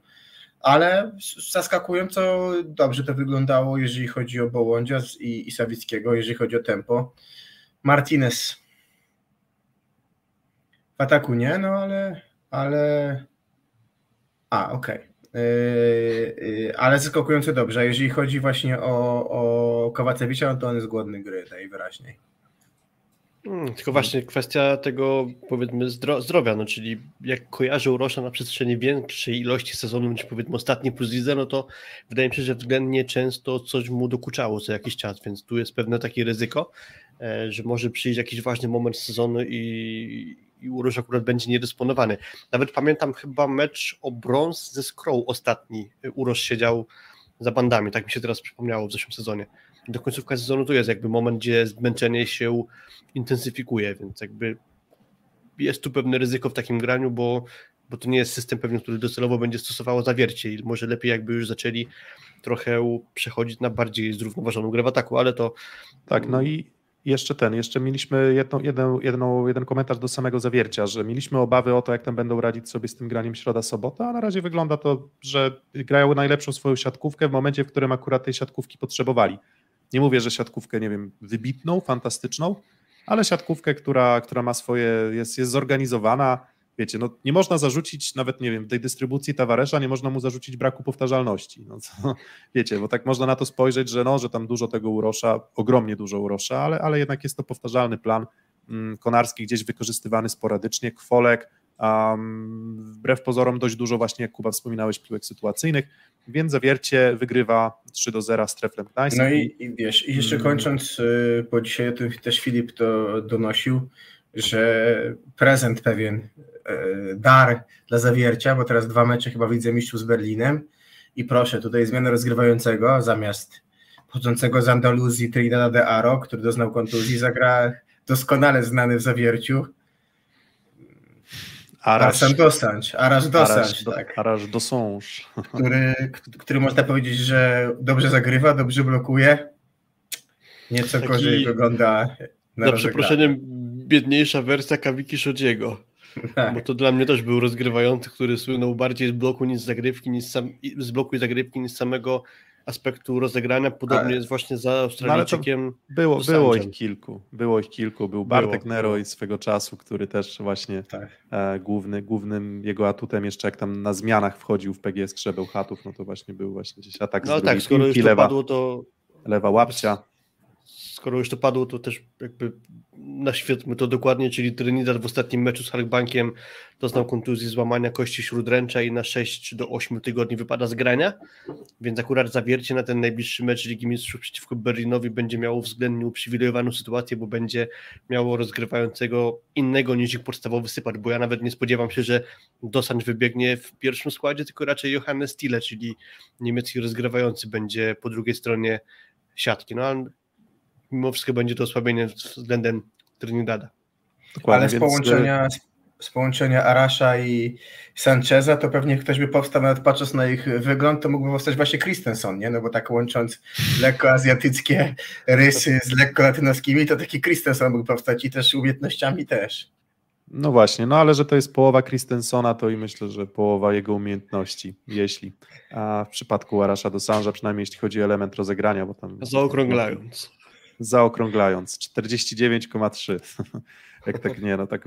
ale zaskakująco dobrze to wyglądało, jeżeli chodzi o Bołądzia i, i Sawickiego, jeżeli chodzi o tempo. Martinez w ataku nie, no ale. ale... A, okej. Okay. Yy, yy, ale zaskakująco dobrze. Jeżeli chodzi właśnie o, o Kowacewicza, no to on jest głodny gry, najwyraźniej. Hmm, tylko właśnie kwestia tego, powiedzmy, zdro zdrowia, no czyli jak kojarzę Urosza na przestrzeni większej ilości sezonów niż powiedzmy ostatni plus lidze, no to wydaje mi się, że względnie często coś mu dokuczało co jakiś czas, więc tu jest pewne takie ryzyko, e, że może przyjść jakiś ważny moment sezonu i, i Urosz akurat będzie niedysponowany. Nawet pamiętam chyba mecz o brąz ze Scroll ostatni. Urosz siedział za bandami, tak mi się teraz przypomniało w zeszłym sezonie. Do końcówka sezonu to jest jakby moment, gdzie zmęczenie się intensyfikuje, więc jakby jest tu pewne ryzyko w takim graniu, bo, bo to nie jest system pewnie, który docelowo będzie stosowało zawiercie i może lepiej jakby już zaczęli trochę przechodzić na bardziej zrównoważoną grę w ataku, ale to... Tak, no i jeszcze ten, jeszcze mieliśmy jedną, jedną, jedną, jeden komentarz do samego zawiercia, że mieliśmy obawy o to, jak tam będą radzić sobie z tym graniem środa-sobota, a na razie wygląda to, że grają najlepszą swoją siatkówkę w momencie, w którym akurat tej siatkówki potrzebowali. Nie mówię, że siatkówkę, nie wiem, wybitną, fantastyczną, ale siatkówkę, która, która ma swoje, jest, jest zorganizowana. Wiecie, no nie można zarzucić nawet, nie wiem, tej dystrybucji Tavaresza, nie można mu zarzucić braku powtarzalności. No to, wiecie, bo tak można na to spojrzeć, że no, że tam dużo tego urosza, ogromnie dużo urosza, ale, ale jednak jest to powtarzalny plan mm, Konarski gdzieś wykorzystywany sporadycznie, Kwolek, um, wbrew pozorom dość dużo właśnie, jak Kuba wspominałeś, piłek sytuacyjnych, więc Zawiercie wygrywa 3 do 0 z Treflem Gdańsk. No i, i wiesz, i jeszcze mm. kończąc, y, bo dzisiaj też Filip to donosił, że prezent pewien, dar dla Zawiercia, bo teraz dwa mecze chyba widzę mistrzów z Berlinem i proszę, tutaj zmiana rozgrywającego zamiast pochodzącego z Andaluzji Trinidada de Aro, który doznał kontuzji, zagra doskonale znany w Zawierciu Arash, Dosange, Arash Dosange, tak. Arash Dosange. Który, który można powiedzieć, że dobrze zagrywa, dobrze blokuje, nieco Taki, gorzej wygląda na Za przeproszeniem biedniejsza wersja Kawiki Szodziego. Tak. Bo to dla mnie też był rozgrywający, który słynął bardziej z bloku niż z zagrywki, niż sam, z bloku i zagrywki niż samego aspektu rozegrania. Podobnie Ale, jest właśnie za Australijczykiem. No było, było ich kilku. Było ich kilku. Był Bartek było, Nero i swego czasu, który też właśnie tak. e, główny, głównym jego atutem jeszcze jak tam na zmianach wchodził w PGS Krzebeł Chatów, no to właśnie był właśnie gdzieś atak no, z tak, skoro już lewa, padło, to lewa łapcia skoro już to padło, to też jakby naświetlmy to dokładnie, czyli Trinidad w ostatnim meczu z Halkbankiem doznał kontuzji złamania kości śródręcza i na 6 do 8 tygodni wypada z grania, więc akurat zawiercie na ten najbliższy mecz Ligi Mistrzów przeciwko Berlinowi będzie miało względnie uprzywilejowaną sytuację, bo będzie miało rozgrywającego innego niż ich podstawowy sypacz, bo ja nawet nie spodziewam się, że Dosanj wybiegnie w pierwszym składzie, tylko raczej Johannes Stille, czyli niemiecki rozgrywający będzie po drugiej stronie siatki. No ale mimo wszystko będzie to osłabienie względem Trinidada. Dokładnie, Ale z połączenia, z połączenia Arasza i Sancheza, to pewnie ktoś by powstał, nawet patrząc na ich wygląd, to mógłby powstać właśnie Christensen, nie? No bo tak łącząc lekko azjatyckie rysy z lekko latynoskimi, to taki Christensen mógł powstać i też umiejętnościami też. No właśnie, no ale że to jest połowa Christensona, to i myślę, że połowa jego umiejętności, jeśli. A w przypadku Arasza do Sanja, przynajmniej jeśli chodzi o element rozegrania, bo tam... Zaokrąglając zaokrąglając 49,3. Jak tak nie, no tak,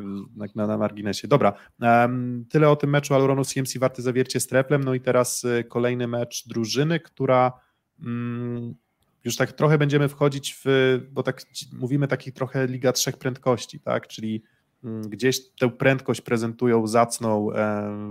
na, na marginesie. Dobra, um, tyle o tym meczu Aluronu CMC warty zawiercie z Treplem. No i teraz y, kolejny mecz drużyny, która um, już tak trochę będziemy wchodzić w, bo tak mówimy takich trochę Liga Trzech Prędkości, tak, czyli um, gdzieś tę prędkość prezentują zacną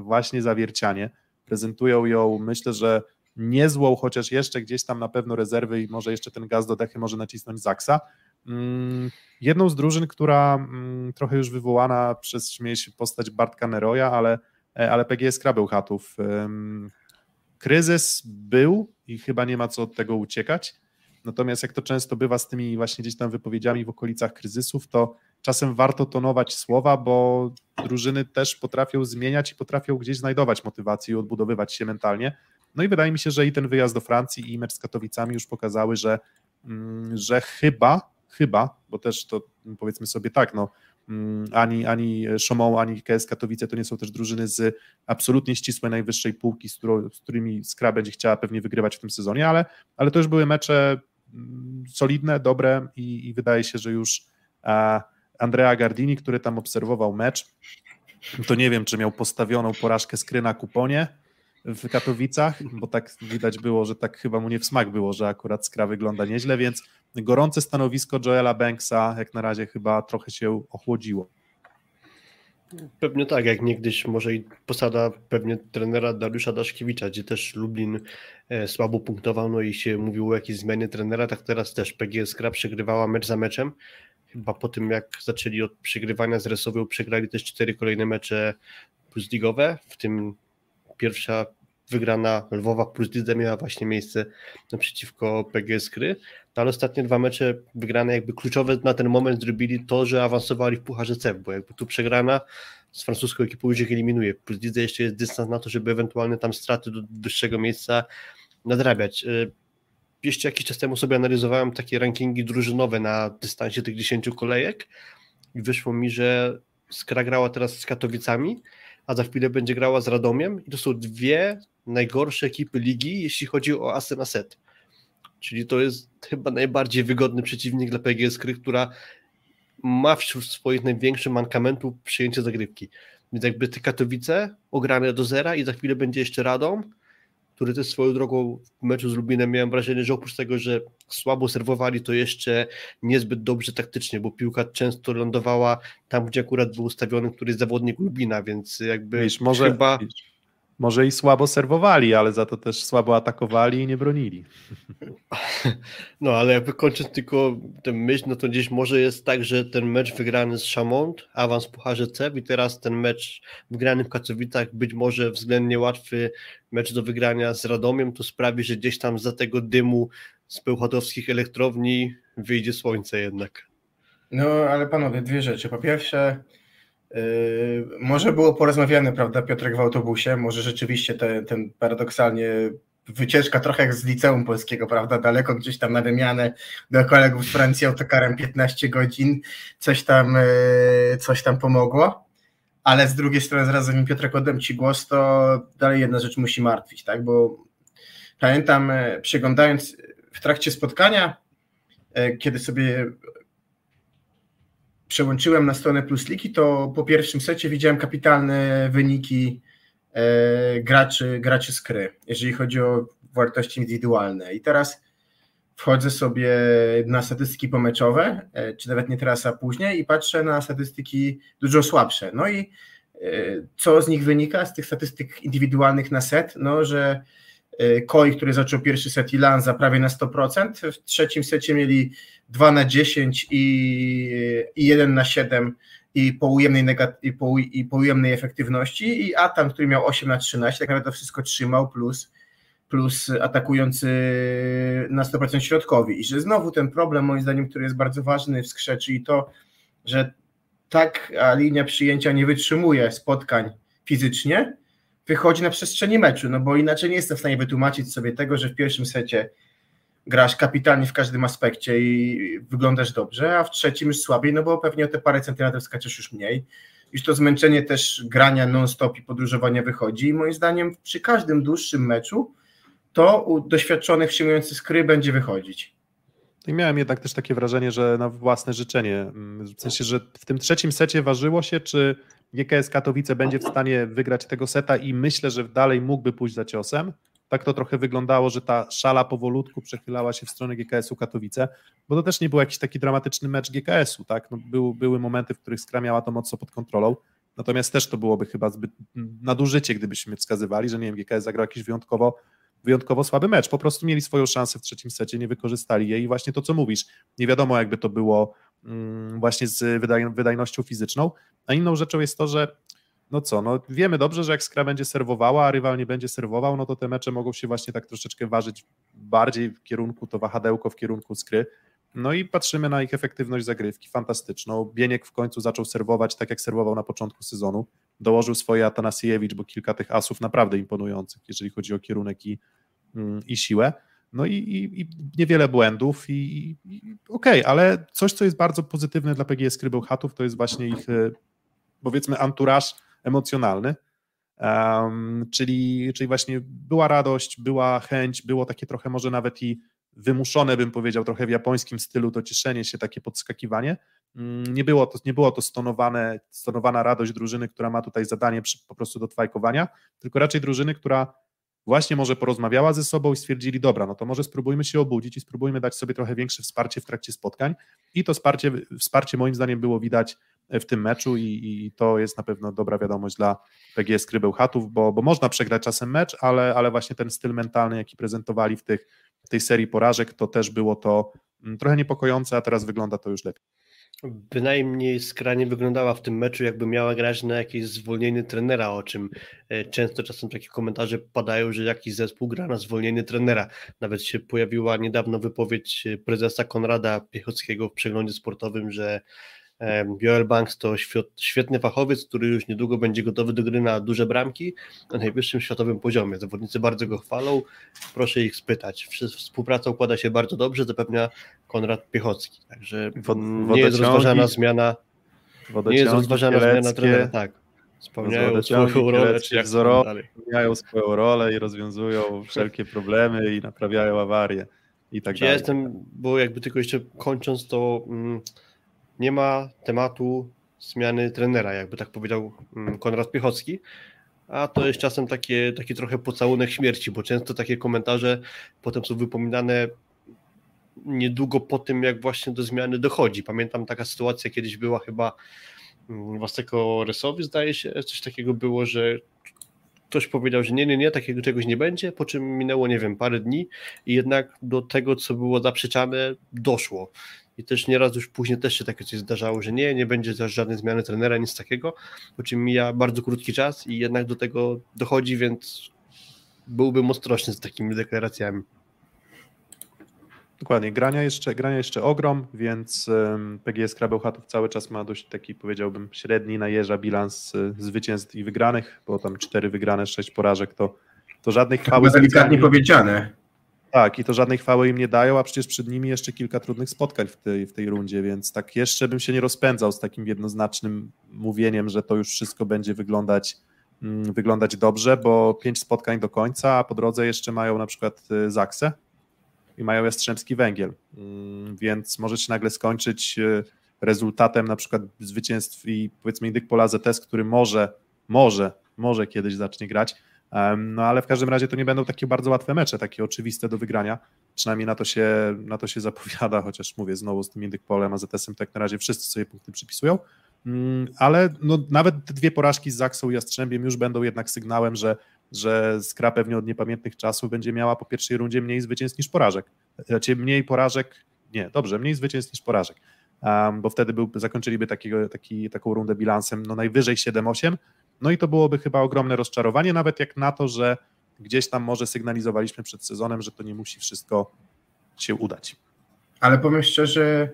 właśnie zawiercianie, prezentują ją, myślę, że niezłą, chociaż jeszcze gdzieś tam na pewno rezerwy i może jeszcze ten gaz do dechy może nacisnąć Zaksa. Mm, jedną z drużyn, która mm, trochę już wywołana przez śmieje się postać Bartka Neroja, ale, e, ale PGS Krabeł Chatów. Kryzys był i chyba nie ma co od tego uciekać. Natomiast jak to często bywa z tymi właśnie gdzieś tam wypowiedziami w okolicach kryzysów, to czasem warto tonować słowa, bo drużyny też potrafią zmieniać i potrafią gdzieś znajdować motywację i odbudowywać się mentalnie. No i wydaje mi się, że i ten wyjazd do Francji i mecz z Katowicami już pokazały, że, mm, że chyba, chyba, bo też to powiedzmy sobie tak, no mm, ani, ani Szomą, ani KS Katowice to nie są też drużyny z absolutnie ścisłej najwyższej półki, z, którą, z którymi Skra będzie chciała pewnie wygrywać w tym sezonie, ale, ale to już były mecze mm, solidne, dobre i, i wydaje się, że już Andrea Gardini, który tam obserwował mecz, to nie wiem, czy miał postawioną porażkę skry na kuponie, w Katowicach, bo tak widać było, że tak chyba mu nie w smak było, że akurat Skra wygląda nieźle, więc gorące stanowisko Joela Banksa jak na razie chyba trochę się ochłodziło. Pewnie tak, jak niegdyś może i posada pewnie trenera Dariusza Daszkiewicza, gdzie też Lublin e, słabo punktował, no i się mówiło o jakiejś zmianie trenera, tak teraz też PGS Gra przegrywała mecz za meczem. Chyba po tym jak zaczęli od przegrywania z Resowią, przegrali też cztery kolejne mecze plus ligowe, w tym pierwsza wygrana Lwowa plus Lidze miała właśnie miejsce naprzeciwko PGS Kry, no ale ostatnie dwa mecze wygrane jakby kluczowe na ten moment zrobili to, że awansowali w Pucharze CEF, bo jakby tu przegrana z francuską ekipą już ich eliminuje, plus Lidze jeszcze jest dystans na to, żeby ewentualne tam straty do wyższego miejsca nadrabiać. Y, jeszcze jakiś czas temu sobie analizowałem takie rankingi drużynowe na dystansie tych 10 kolejek i wyszło mi, że Skra grała teraz z Katowicami, a za chwilę będzie grała z Radomiem i to są dwie najgorsze ekipy ligi, jeśli chodzi o asy na set. Czyli to jest chyba najbardziej wygodny przeciwnik dla PGS Kry, która ma wśród swoich największych mankamentów przyjęcie zagrywki. Więc jakby te Katowice ograne do zera i za chwilę będzie jeszcze Radom, który też swoją drogą w meczu z Lubinem miałem wrażenie, że oprócz tego, że słabo serwowali, to jeszcze niezbyt dobrze taktycznie, bo piłka często lądowała tam, gdzie akurat był ustawiony któryś zawodnik Lubina, więc jakby Wiesz, może, chyba... Może i słabo serwowali, ale za to też słabo atakowali i nie bronili. No, ale jakby kończąc tylko tę myśl, no to gdzieś może jest tak, że ten mecz wygrany z Chamont, awans w Pucharze C i teraz ten mecz wygrany w Katowicach, być może względnie łatwy mecz do wygrania z Radomiem, to sprawi, że gdzieś tam za tego dymu z pełchatowskich elektrowni wyjdzie słońce jednak. No, ale panowie, dwie rzeczy. Po pierwsze, może było porozmawiane, prawda, Piotrek w autobusie, może rzeczywiście te, ten paradoksalnie wycieczka trochę jak z liceum polskiego, prawda, daleko gdzieś tam na wymianę do kolegów z Francji autokarem 15 godzin, coś tam, yy, coś tam pomogło, ale z drugiej strony zaraz zanim Piotrek oddam Ci głos, to dalej jedna rzecz musi martwić, tak, bo pamiętam yy, przeglądając w trakcie spotkania, kiedy sobie przełączyłem na stronę Plusliki, to po pierwszym secie widziałem kapitalne wyniki e, graczy, graczy z kry, jeżeli chodzi o wartości indywidualne. I teraz wchodzę sobie na statystyki pomeczowe, e, czy nawet nie teraz, a później i patrzę na statystyki dużo słabsze. No i e, co z nich wynika, z tych statystyk indywidualnych na set? No, że Koi, który zaczął pierwszy set i Lanza prawie na 100%, w trzecim secie mieli 2 na 10 i, i 1 na 7 i po ujemnej, negat- i po, i po ujemnej efektywności i Atam, który miał 8 na 13, tak naprawdę to wszystko trzymał, plus, plus atakujący na 100% środkowi. I że znowu ten problem, moim zdaniem, który jest bardzo ważny w skrze, czyli to, że tak linia przyjęcia nie wytrzymuje spotkań fizycznie, wychodzi na przestrzeni meczu, no bo inaczej nie jestem w stanie wytłumaczyć sobie tego, że w pierwszym secie grasz kapitalnie w każdym aspekcie i wyglądasz dobrze, a w trzecim już słabiej, no bo pewnie o te parę centymetrów skaczesz już mniej. Już to zmęczenie też grania non-stop i podróżowania wychodzi i moim zdaniem przy każdym dłuższym meczu to u doświadczonych przyjmujących skry będzie wychodzić. I miałem jednak też takie wrażenie, że na własne życzenie, w sensie, że w tym trzecim secie ważyło się, czy GKS Katowice będzie w stanie wygrać tego seta i myślę, że dalej mógłby pójść za ciosem, tak to trochę wyglądało, że ta szala powolutku przechylała się w stronę GKS-u Katowice, bo to też nie był jakiś taki dramatyczny mecz GKS-u, tak? No, był, były momenty, w których Skra miała to mocno pod kontrolą, natomiast też to byłoby chyba zbyt nadużycie, gdybyśmy wskazywali, że nie wiem, GKS zagrał jakiś wyjątkowo wyjątkowo słaby mecz. Po prostu mieli swoją szansę w trzecim secie, nie wykorzystali jej i właśnie to, co mówisz, nie wiadomo jakby to było mm, właśnie z wydajnością fizyczną, a inną rzeczą jest to, że no co, no wiemy dobrze, że jak Skra będzie serwowała, a rywal nie będzie serwował, no to te mecze mogą się właśnie tak troszeczkę ważyć bardziej w kierunku, to wahadełko w kierunku Skry. No i patrzymy na ich efektywność zagrywki, fantastyczną. Bieniek w końcu zaczął serwować tak, jak serwował na początku sezonu. Dołożył swoje Atanasiewicz, bo kilka tych asów naprawdę imponujących, jeżeli chodzi o kierunek i, mm, i siłę. No i, i, i niewiele błędów i, i okej, okay, ale coś, co jest bardzo pozytywne dla PGS Krybełchatów, to jest właśnie ich e, powiedzmy anturaż emocjonalny, um, czyli, czyli właśnie była radość, była chęć, było takie trochę może nawet i wymuszone, bym powiedział, trochę w japońskim stylu to cieszenie się, takie podskakiwanie. Mm, nie było to, nie było to stonowane, stonowana radość drużyny, która ma tutaj zadanie przy, po prostu do twajkowania, tylko raczej drużyny, która właśnie może porozmawiała ze sobą i stwierdzili, dobra, no to może spróbujmy się obudzić i spróbujmy dać sobie trochę większe wsparcie w trakcie spotkań i to wsparcie, wsparcie moim zdaniem było widać w tym meczu i, i to jest na pewno dobra wiadomość dla PGS Krybełchatów, bo, bo można przegrać czasem mecz, ale, ale właśnie ten styl mentalny, jaki prezentowali w, tych, w tej serii porażek, to też było to mm, trochę niepokojące, a teraz wygląda to już lepiej. Bynajmniej skrajnie wyglądała w tym meczu, jakby miała grać na jakieś zwolnienie trenera, o czym e, często czasem takie komentarze padają, że jakiś zespół gra na zwolnienie trenera. Nawet się pojawiła niedawno wypowiedź e, prezesa Konrada Piechockiego w przeglądzie sportowym, że Joel Banks to świetny fachowiec, który już niedługo będzie gotowy do gry na duże bramki na najwyższym światowym poziomie. Zawodnicy bardzo go chwalą, proszę ich spytać. Współpraca układa się bardzo dobrze, zapewnia Konrad Piechocki. Także nie jest rozważana zmiana nie jest rozważana zmiana trenera, tak. Spełniają swoją rolę, czy jak spełniają swoją rolę i rozwiązują wszelkie problemy i naprawiają awarie i tak dalej. Ja jestem, bo jakby tylko jeszcze kończąc to... Mm, nie ma tematu zmiany trenera, jakby tak powiedział mm, Konrad Piechocki, a to jest czasem takie, taki trochę pocałunek śmierci, bo często takie komentarze potem są wypominane niedługo po tym, jak właśnie do zmiany dochodzi. Pamiętam taka sytuacja kiedyś była chyba mm, Waseko Resowi, zdaje się, coś takiego było, że ktoś powiedział, że nie, nie, nie, takiego czegoś nie będzie, po czym minęło, nie wiem, parę dni i jednak do tego, co było zaprzeczane, doszło i też nieraz już później też się takie coś zdarzało, że nie, nie będzie też żadnej zmiany trenera, nic takiego, po czym mija bardzo krótki czas i jednak do tego dochodzi, więc byłbym ostrożny z takimi deklaracjami. Dokładnie, grania jeszcze, grania jeszcze ogrom, więc PGS Krabełchatów cały czas ma dość taki, powiedziałbym, średni na jeża bilans y, zwycięstw i wygranych, bo tam cztery wygrane, sześć porażek, to, to żadnych chwały... delikatnie powiedziane. Tak, i to żadnej chwały im nie dają, a przecież przed nimi jeszcze kilka trudnych spotkań w tej, w tej rundzie, więc tak jeszcze bym się nie rozpędzał z takim jednoznacznym mówieniem, że to już wszystko będzie wyglądać, mm, wyglądać dobrze, bo pięć spotkań do końca, a po drodze jeszcze mają na przykład y, Zaksę i mają Jastrzębski Węgiel, mm, więc może się nagle skończyć y, rezultatem na przykład zwycięstw i powiedzmy Indyk Pola ZS, który może, może, może kiedyś zacznie grać, no ale w każdym razie to nie będą takie bardzo łatwe mecze, takie oczywiste do wygrania. Przynajmniej na to się, na to się zapowiada, chociaż mówię znowu z tym Indykpolem, AZS-em tak na razie wszyscy sobie punkty przypisują. Mm, ale no, nawet dwie porażki z Zaksą i Jastrzębiem już będą jednak sygnałem, że, że Skra pewnie od niepamiętnych czasów będzie miała po pierwszej rundzie mniej zwycięstw niż porażek. Znaczy mniej porażek, nie, dobrze, mniej zwycięstw niż porażek. Um, bo wtedy był, zakończyliby takiego, taki, taką rundę bilansem no najwyżej 7-8, no i to byłoby chyba ogromne rozczarowanie, nawet jak na to, że gdzieś tam może sygnalizowaliśmy przed sezonem, że to nie musi wszystko się udać. Ale powiem szczerze,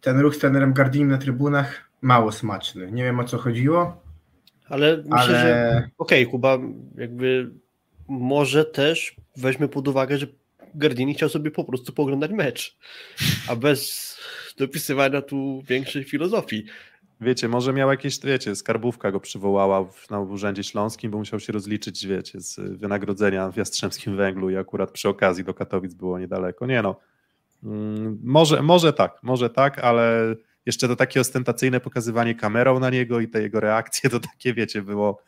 ten ruch z trenerem Gardini na trybunach mało smaczny. Nie wiem o co chodziło. Ale myślę, ale... że okej, okay, Kuba, jakby może też weźmy pod uwagę, że Gardini chciał sobie po prostu poglądać mecz, a bez dopisywania tu większej filozofii. Wiecie, może miał jakieś, wiecie, skarbówka go przywołała w, na Urzędzie Śląskim, bo musiał się rozliczyć, wiecie, z wynagrodzenia w Jastrzębskim Węglu i akurat przy okazji do Katowic było niedaleko. Nie no, mm, może, może tak, może tak, ale jeszcze to takie ostentacyjne pokazywanie kamerą na niego i te jego reakcje, to takie, wiecie, było,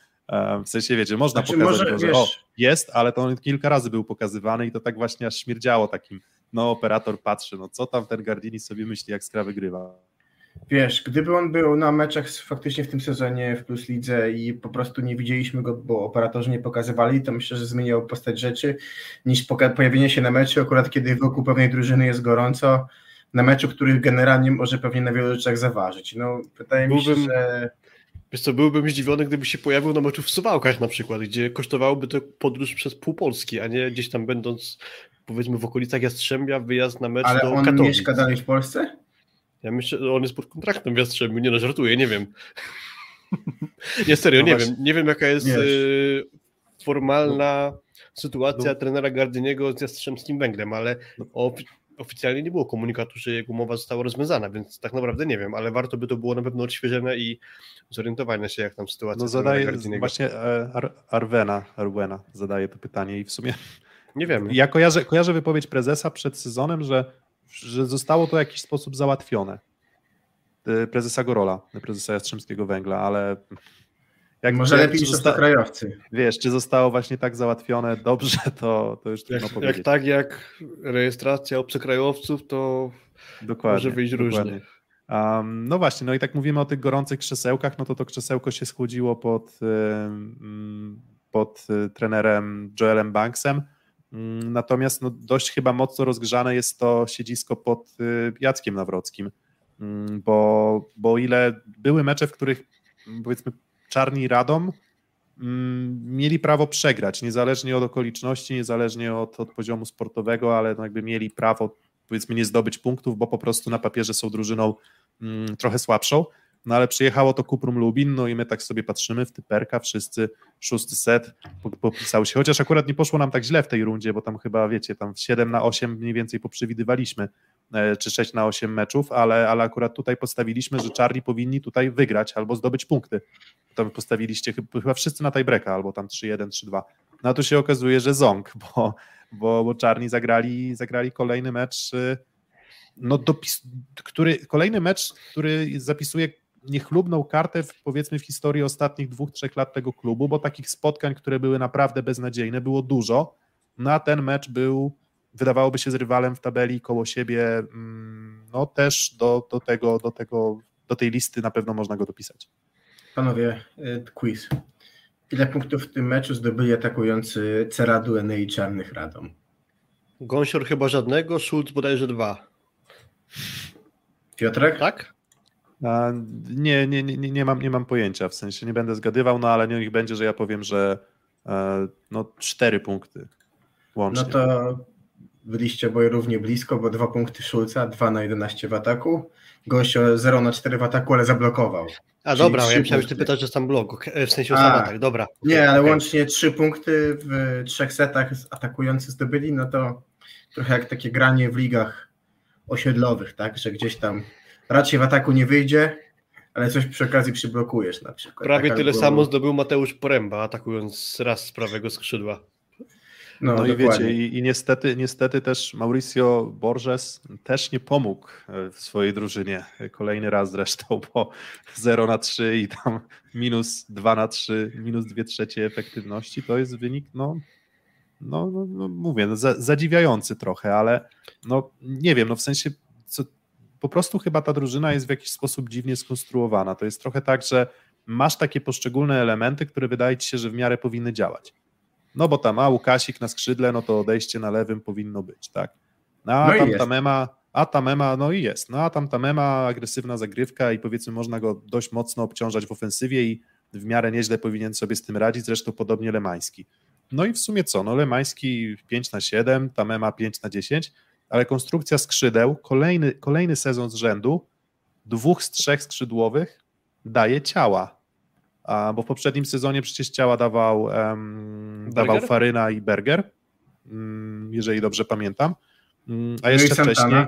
w sensie, wiecie, można znaczy, pokazać może, go, że wiesz... o, jest, ale to on kilka razy był pokazywany i to tak właśnie aż śmierdziało takim, no operator patrzy, no co tam ten Gardini sobie myśli, jak Skra wygrywa. Wiesz, gdyby on był na meczach faktycznie w tym sezonie w Plus Lidze i po prostu nie widzieliśmy go, bo operatorzy nie pokazywali, to myślę, że zmieniało postać rzeczy niż pojawienie się na meczu, akurat kiedy wokół pewnej drużyny jest gorąco, na meczu, który generalnie może pewnie na wielu rzeczach zaważyć. No, wydaje byłbym, mi się, że... Wiesz co, byłbym zdziwiony, gdyby się pojawił na meczu w Suwałkach na przykład, gdzie kosztowałoby to podróż przez pół Polski, a nie gdzieś tam będąc powiedzmy w okolicach Jastrzębia, wyjazd na mecz Ale do on Katowic. mieszka dalej w Polsce? Ja myślę, że on jest pod kontraktem w Jastrzębiu, nie no, żartuję, nie wiem. nie, serio, no nie wiem. Nie wiem, jaka jest y, formalna no. sytuacja no. trenera Gardiniego z Jastrzębskim Węglem, ale no. Ofi oficjalnie nie było komunikatu, że jego umowa została rozwiązana, więc tak naprawdę nie wiem, ale warto by to było na pewno odświeżone i zorientowanie się, jak tam sytuacja no zadaje, Właśnie e, Ar Arwena, Arwena zadaje to pytanie i w sumie nie wiem. Ja kojarzę, kojarzę wypowiedź prezesa przed sezonem, że że zostało to w jakiś sposób załatwione. Y, prezesa Gorola, prezesa Jastrzębskiego Węgla, ale Jak, Może lepiej niż zosta- obcokrajowcy. Wiesz, czy zostało właśnie tak załatwione dobrze, to, to już trudno Jak, powiedzieć. jak tak jak rejestracja obcokrajowców, to Dokładnie. może wyjść różnie. dokładnie. Um, no właśnie, no i tak mówimy o tych gorących krzesełkach, no to to krzesełko się schłodziło pod, ym, pod y, trenerem Joelem Banksem, Mm, natomiast no dość chyba mocno rozgrzane jest to siedzisko pod y, Jackiem Nawrockim, Mm, bo, bo o ile były mecze, w których mm, powiedzmy Czarni Radom mm, mieli prawo przegrać, niezależnie od okoliczności, niezależnie od, od poziomu sportowego, ale jakby mieli prawo powiedzmy nie zdobyć punktów, bo po prostu na papierze są drużyną mm, trochę słabszą. No ale przyjechało to Kuprum Lubin, no i my tak sobie patrzymy w typerka, wszyscy szósty set po- popisały się, chociaż akurat nie poszło nam tak źle w tej rundzie, bo tam chyba, wiecie, tam 7 na 8 mniej więcej poprzewidywaliśmy, e, czy 6 na 8 meczów, ale, ale akurat tutaj postawiliśmy, że czarni powinni tutaj wygrać albo zdobyć punkty. To postawiliście chyba, chyba wszyscy na tiebreaka, albo tam 3-1, 3-2. No a tu się okazuje, że ząg, bo, bo, bo czarni zagrali, zagrali kolejny mecz y, no dopis, który, kolejny mecz, który zapisuje niechlubną kartę w, powiedzmy w historii ostatnich dwóch, trzech lat tego klubu, bo takich spotkań, które były naprawdę beznadziejne, było dużo. No a ten mecz był, wydawałoby się z rywalem w tabeli koło siebie, mm, no też do, do tego, do tego, do tej listy na pewno można go dopisać. Panowie, y, quiz. Ile punktów w tym meczu zdobyli atakujący Ceradu, Eny i Czarnych Radom? Gąsior chyba żadnego, Schulz bodajże dwa. Piotrek? Tak? A, nie, nie, nie, nie, nie, mam, nie mam pojęcia, w sensie nie będę zgadywał, no ale niech będzie, że ja powiem, że e, no cztery punkty łącznie. No to byliście oboje równie blisko, bo dwa punkty Szulca, 2 na 11 w ataku. Gościo 0 na 4 w ataku, ale zablokował. A Czyli dobra, trzy ja myślałem, że ty pytasz, że sam blok, okej, w sensie o sam atak, dobra. Nie, ale Okej. łącznie 3 punkty w trzech setach atakujący zdobyli, no to trochę jak takie granie w ligach osiedlowych, tak? Że gdzieś tam raczej w ataku nie wyjdzie, ale coś przy okazji przyblokujesz na przykład. Prawie tyle samo zdobył Mateusz Poręba, atakując raz z prawego skrzydła. No, No i wiecie, i, i niestety, niestety też Mauricio Borges też nie pomógł e, w swojej drużynie. Kolejny raz zresztą, bo 0 na 3 i tam minus 2 na 3, minus 2 trzecie efektywności to jest wynik, no, no, no, no mówię, no, za, zadziwiający trochę, ale no nie wiem, no w sensie co, po prostu chyba ta drużyna jest w jakiś sposób dziwnie skonstruowana. To jest trochę tak, że masz takie poszczególne elementy, które wydaje ci się, że w miarę powinny działać. No bo tam, a Łukasik na skrzydle, no to odejście na lewym powinno być, tak? No, a No tam ta mema, a ta mema, no i jest. No a tam ta mema, agresywna zagrywka i powiedzmy można go dość mocno obciążać w ofensywie i w miarę nieźle powinien sobie z tym radzić, zresztą podobnie Lemański. No i w sumie co, no Lemański 5 na 7, ta mema 5 na 10, ale konstrukcja skrzydeł, kolejny, kolejny sezon z rzędu, dwóch z trzech skrzydłowych daje ciała. Bo w poprzednim sezonie przecież ciała dawał, em, dawał? Faryna i Berger, mm, jeżeli dobrze pamiętam. Mm, A No jeszcze wcześniej,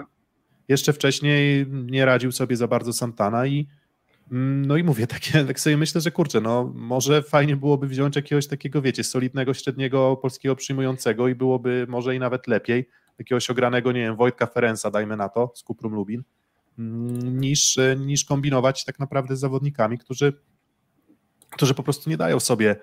jeszcze wcześniej nie radził sobie za bardzo Santana i mm, no i mówię, takie, tak sobie myślę, że kurczę, no może fajnie byłoby wziąć jakiegoś takiego, wiecie, solidnego, średniego polskiego przyjmującego i byłoby może i nawet lepiej, jakiegoś ogranego, nie wiem, Wojtka Ferenca, dajmy na to, z Kuprum Lubin, niż, niż kombinować tak naprawdę z zawodnikami, którzy, którzy po prostu nie dają sobie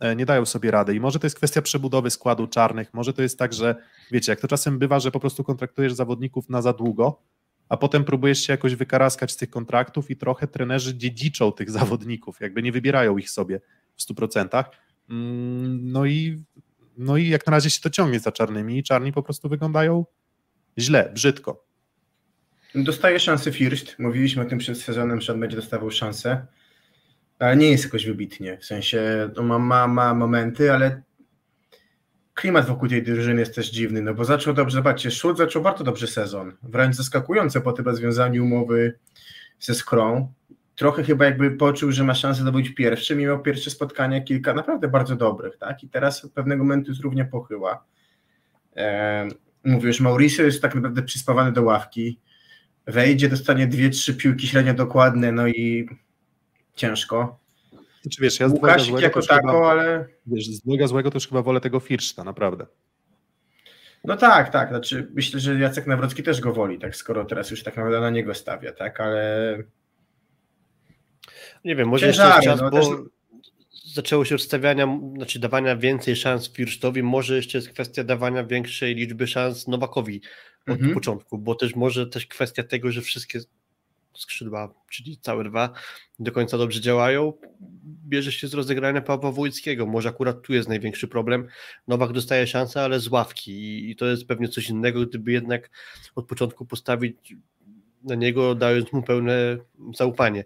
e, nie dają sobie rady i może to jest kwestia przebudowy składu czarnych, może to jest tak, że wiecie, jak to czasem bywa, że po prostu kontraktujesz zawodników na za długo, a potem próbujesz się jakoś wykaraskać z tych kontraktów i trochę trenerzy dziedziczą tych zawodników, jakby nie wybierają ich sobie w 100%. Mm, No i, no i jak na razie się to ciągnie za czarnymi i czarni po prostu wyglądają źle, brzydko. Dostaje szansę First. Mówiliśmy o tym przed sezonem, że on będzie dostawał szansę. Ale nie jest jakoś wybitnie. W sensie no ma, ma, ma momenty, ale klimat wokół tej drużyny jest też dziwny, no bo zaczął dobrze, zobaczcie, Schultz zaczął bardzo dobrze sezon. Wręcz zaskakująco po tym rozwiązaniu umowy ze Skrą. Trochę chyba jakby poczuł, że ma szansę zdobyć pierwszy, mimo pierwsze spotkania kilka naprawdę bardzo dobrych, tak? I teraz od pewnego momentu jest równie pochyła. Ehm, mówię, Mauricio jest tak naprawdę przyspawany do ławki wejdzie, dostanie dwie, trzy piłki średnio dokładne, no i ciężko. Znaczy, wiesz, ja Łukasik złego, jako już chyba, tako, ale wiesz, z Dwojga złego to już chyba wolę tego Firszta, naprawdę. no tak, tak, znaczy myślę, że Jacek Nawrocki też go woli, tak, skoro teraz już tak naprawdę na niego stawia, tak, ale Nie wiem, może jeszcze Ciężary, czas, no, bo też- zaczęło się odstawiania, znaczy dawania więcej szans Firsztowi, może jeszcze jest kwestia dawania większej liczby szans Nowakowi od Mhm. początku, bo też może też kwestia tego, że wszystkie skrzydła, czyli całe dwa, do końca dobrze działają, bierze się z rozegrania Pawła Wójckiego. Może akurat tu jest największy problem. Nowak dostaje szansę, ale z ławki i, to jest pewnie coś innego, gdyby jednak od początku postawić na niego, dając mu pełne zaufanie.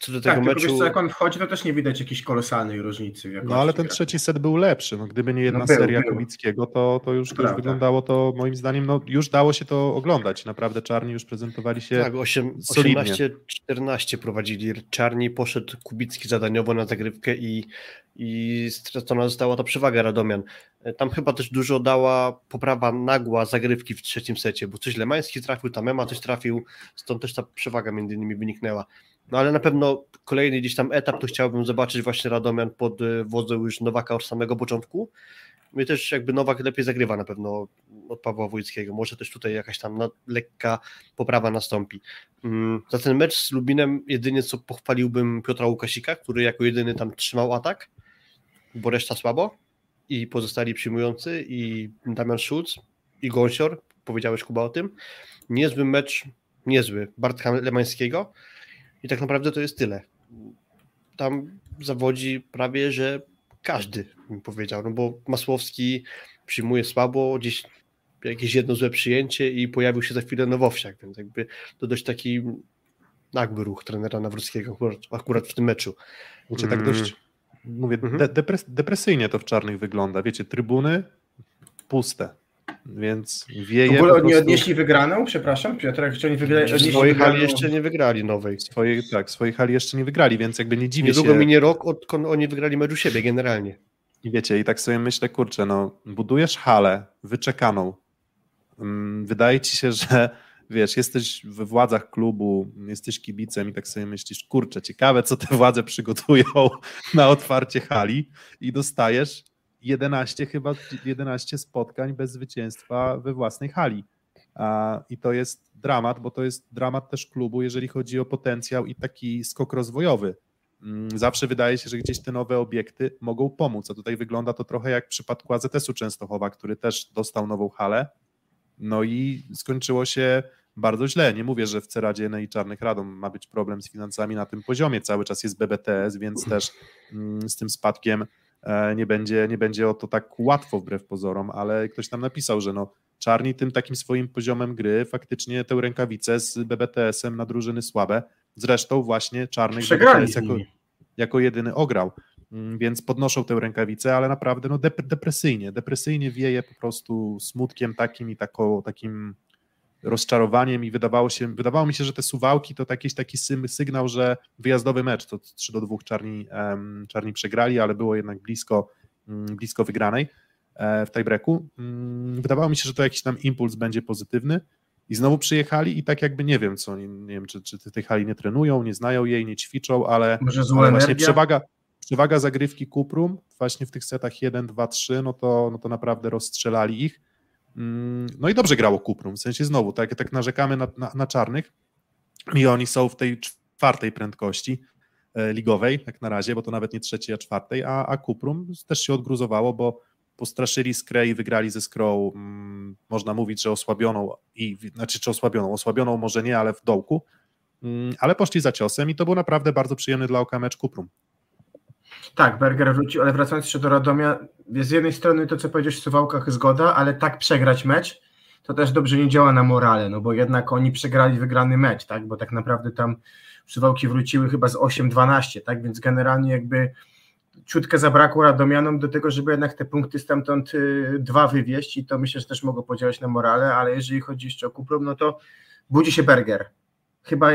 Co do tego Tak, tylko meczu... wiesz co, jak on wchodzi, to też nie widać jakiejś kolosalnej różnicy. W No ale ten trzeci set był lepszy. No, gdyby nie jedna No był, seria był. Kubickiego, to, to już, to już wyglądało to moim zdaniem, no już dało się to oglądać. Naprawdę czarni już prezentowali się Tak, osiem- solidnie. 18-14 prowadzili Czarni, poszedł Kubicki zadaniowo na zagrywkę i, i stracona została ta przewaga Radomian. Tam chyba też dużo dała poprawa nagła zagrywki w trzecim secie, bo coś Lemański trafił, tam Ema coś trafił, stąd też ta przewaga między innymi wyniknęła. No ale na pewno kolejny gdzieś tam etap to chciałbym zobaczyć właśnie Radomian pod e, wodzą już Nowaka od samego początku. I też jakby Nowak lepiej zagrywa na pewno od Pawła Wójckiego. Może też tutaj jakaś tam lekka poprawa nastąpi. Mm, Za ten mecz z Lubinem jedynie co pochwaliłbym Piotra Łukasika, który jako jedyny tam trzymał atak, bo reszta słabo i pozostali przyjmujący i Damian Schulz i Gąsior, powiedziałeś Kuba o tym. Niezły mecz, niezły Bartka Lemańskiego i tak naprawdę to jest tyle. Tam zawodzi prawie, że każdy, bym powiedział, no bo Masłowski przyjmuje słabo, gdzieś jakieś jedno złe przyjęcie i pojawił się za chwilę Nowowsiak, więc jakby to dość taki nagły ruch trenera Nawrockiego akurat, akurat w tym meczu. Wiecie, tak Mm. dość, mówię, Mhm. de, depres, depresyjnie to w czarnych wygląda. Wiecie, trybuny puste, więc W wieje ogóle po oni prostu odnieśli wygraną? Przepraszam, Piotrek, czy oni wygrali? W odnieśli swojej hali jeszcze nie wygrali nowej. swojej, tak, swojej hali jeszcze nie wygrali, więc jakby nie dziwię Niedługo się. minie rok, odkąd oni wygrali mecz u siebie generalnie. I wiecie, i tak sobie myślę, kurczę, no, budujesz halę wyczekaną. Mm, Wydaje ci się, że wiesz, jesteś we władzach klubu, jesteś kibicem i tak sobie myślisz, kurczę, ciekawe, co te władze przygotują na otwarcie hali i dostajesz 11 chyba 11 spotkań bez zwycięstwa we własnej hali. I to jest dramat, bo to jest dramat też klubu, jeżeli chodzi o potencjał i taki skok rozwojowy. Mm, Zawsze wydaje się, że gdzieś te nowe obiekty mogą pomóc, a tutaj wygląda to trochę jak w przypadku AZS-u Częstochowa, który też dostał nową halę, no i skończyło się bardzo źle. Nie mówię, że w Ceradzie i Czarnych Radom ma być problem z finansami na tym poziomie, cały czas jest BBTS, więc też mm, z tym spadkiem nie będzie, nie będzie o to tak łatwo wbrew pozorom, ale ktoś tam napisał, że no Czarni tym takim swoim poziomem gry faktycznie tę rękawicę z BBTS-em na drużyny słabe, zresztą właśnie Czarnych Przegrali BBTS jako, jako jedyny ograł, Mm, więc podnoszą tę rękawicę, ale naprawdę no dep- depresyjnie, depresyjnie wieje po prostu smutkiem takim i taką, takim rozczarowaniem i wydawało, się, wydawało mi się, że te suwałki to jakiś taki sygnał, że wyjazdowy mecz, to 3 do 2 czarni, czarni przegrali, ale było jednak blisko, mm, blisko wygranej e, w tiebreaku. Mm, Wydawało mi się, że to jakiś tam impuls będzie pozytywny i znowu przyjechali i tak jakby nie wiem co, nie, nie wiem czy, czy tej hali nie trenują, nie znają jej, nie ćwiczą, ale Może zła ale właśnie przewaga, przewaga zagrywki Kuprum właśnie w tych setach 1, 2, 3, no to, no to naprawdę rozstrzelali ich. Mm, No i dobrze grało Kuprum, w sensie znowu, tak, tak narzekamy na, na, na czarnych i oni są w tej czwartej prędkości e, ligowej, jak na razie, bo to nawet nie trzeciej, a czwartej, a, a Kuprum też się odgruzowało, bo postraszyli Skrę i wygrali ze Skrą, mm, można mówić, że osłabioną, i, znaczy czy osłabioną, osłabioną może nie, ale w dołku, Mm, ale poszli za ciosem i to był naprawdę bardzo przyjemny dla oka mecz Kuprum. Tak, Berger wrócił, ale wracając jeszcze do Radomia, z jednej strony to, co powiedziałeś w Suwałkach, zgoda, ale tak przegrać mecz, to też dobrze nie działa na morale, no bo jednak oni przegrali wygrany mecz, tak, bo tak naprawdę tam Suwałki wróciły chyba z 8-12, tak, więc generalnie jakby ciutkę zabrakło Radomianom do tego, żeby jednak te punkty stamtąd y, dwa wywieźć i to myślę, że też mogło podziałać na morale, ale jeżeli chodzi jeszcze o Kuprum, no to budzi się Berger. Chyba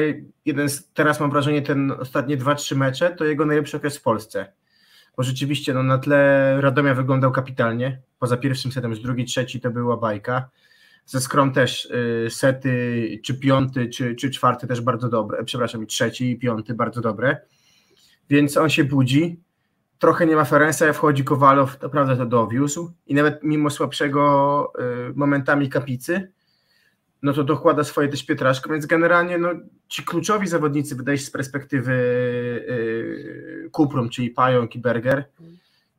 jeden z, teraz mam wrażenie, ten ostatnie dwa, trzy mecze to jego najlepszy okres w Polsce bo rzeczywiście no, na tle Radomia wyglądał kapitalnie. Poza pierwszym setem, już drugi, trzeci to była bajka. Ze Skrom też y, sety, czy piąty, czy, czy czwarty też bardzo dobre. Przepraszam, i trzeci i piąty bardzo dobre. Więc on się budzi. Trochę nie ma Ferensa, wchodzi Kowalow, naprawdę to dowiózł. I nawet mimo słabszego y, momentami kapicy, no to dokłada swoje też Pietraszko, więc generalnie no, ci kluczowi zawodnicy, wydaje się z perspektywy yy, Kuprum, czyli Pająk i Berger,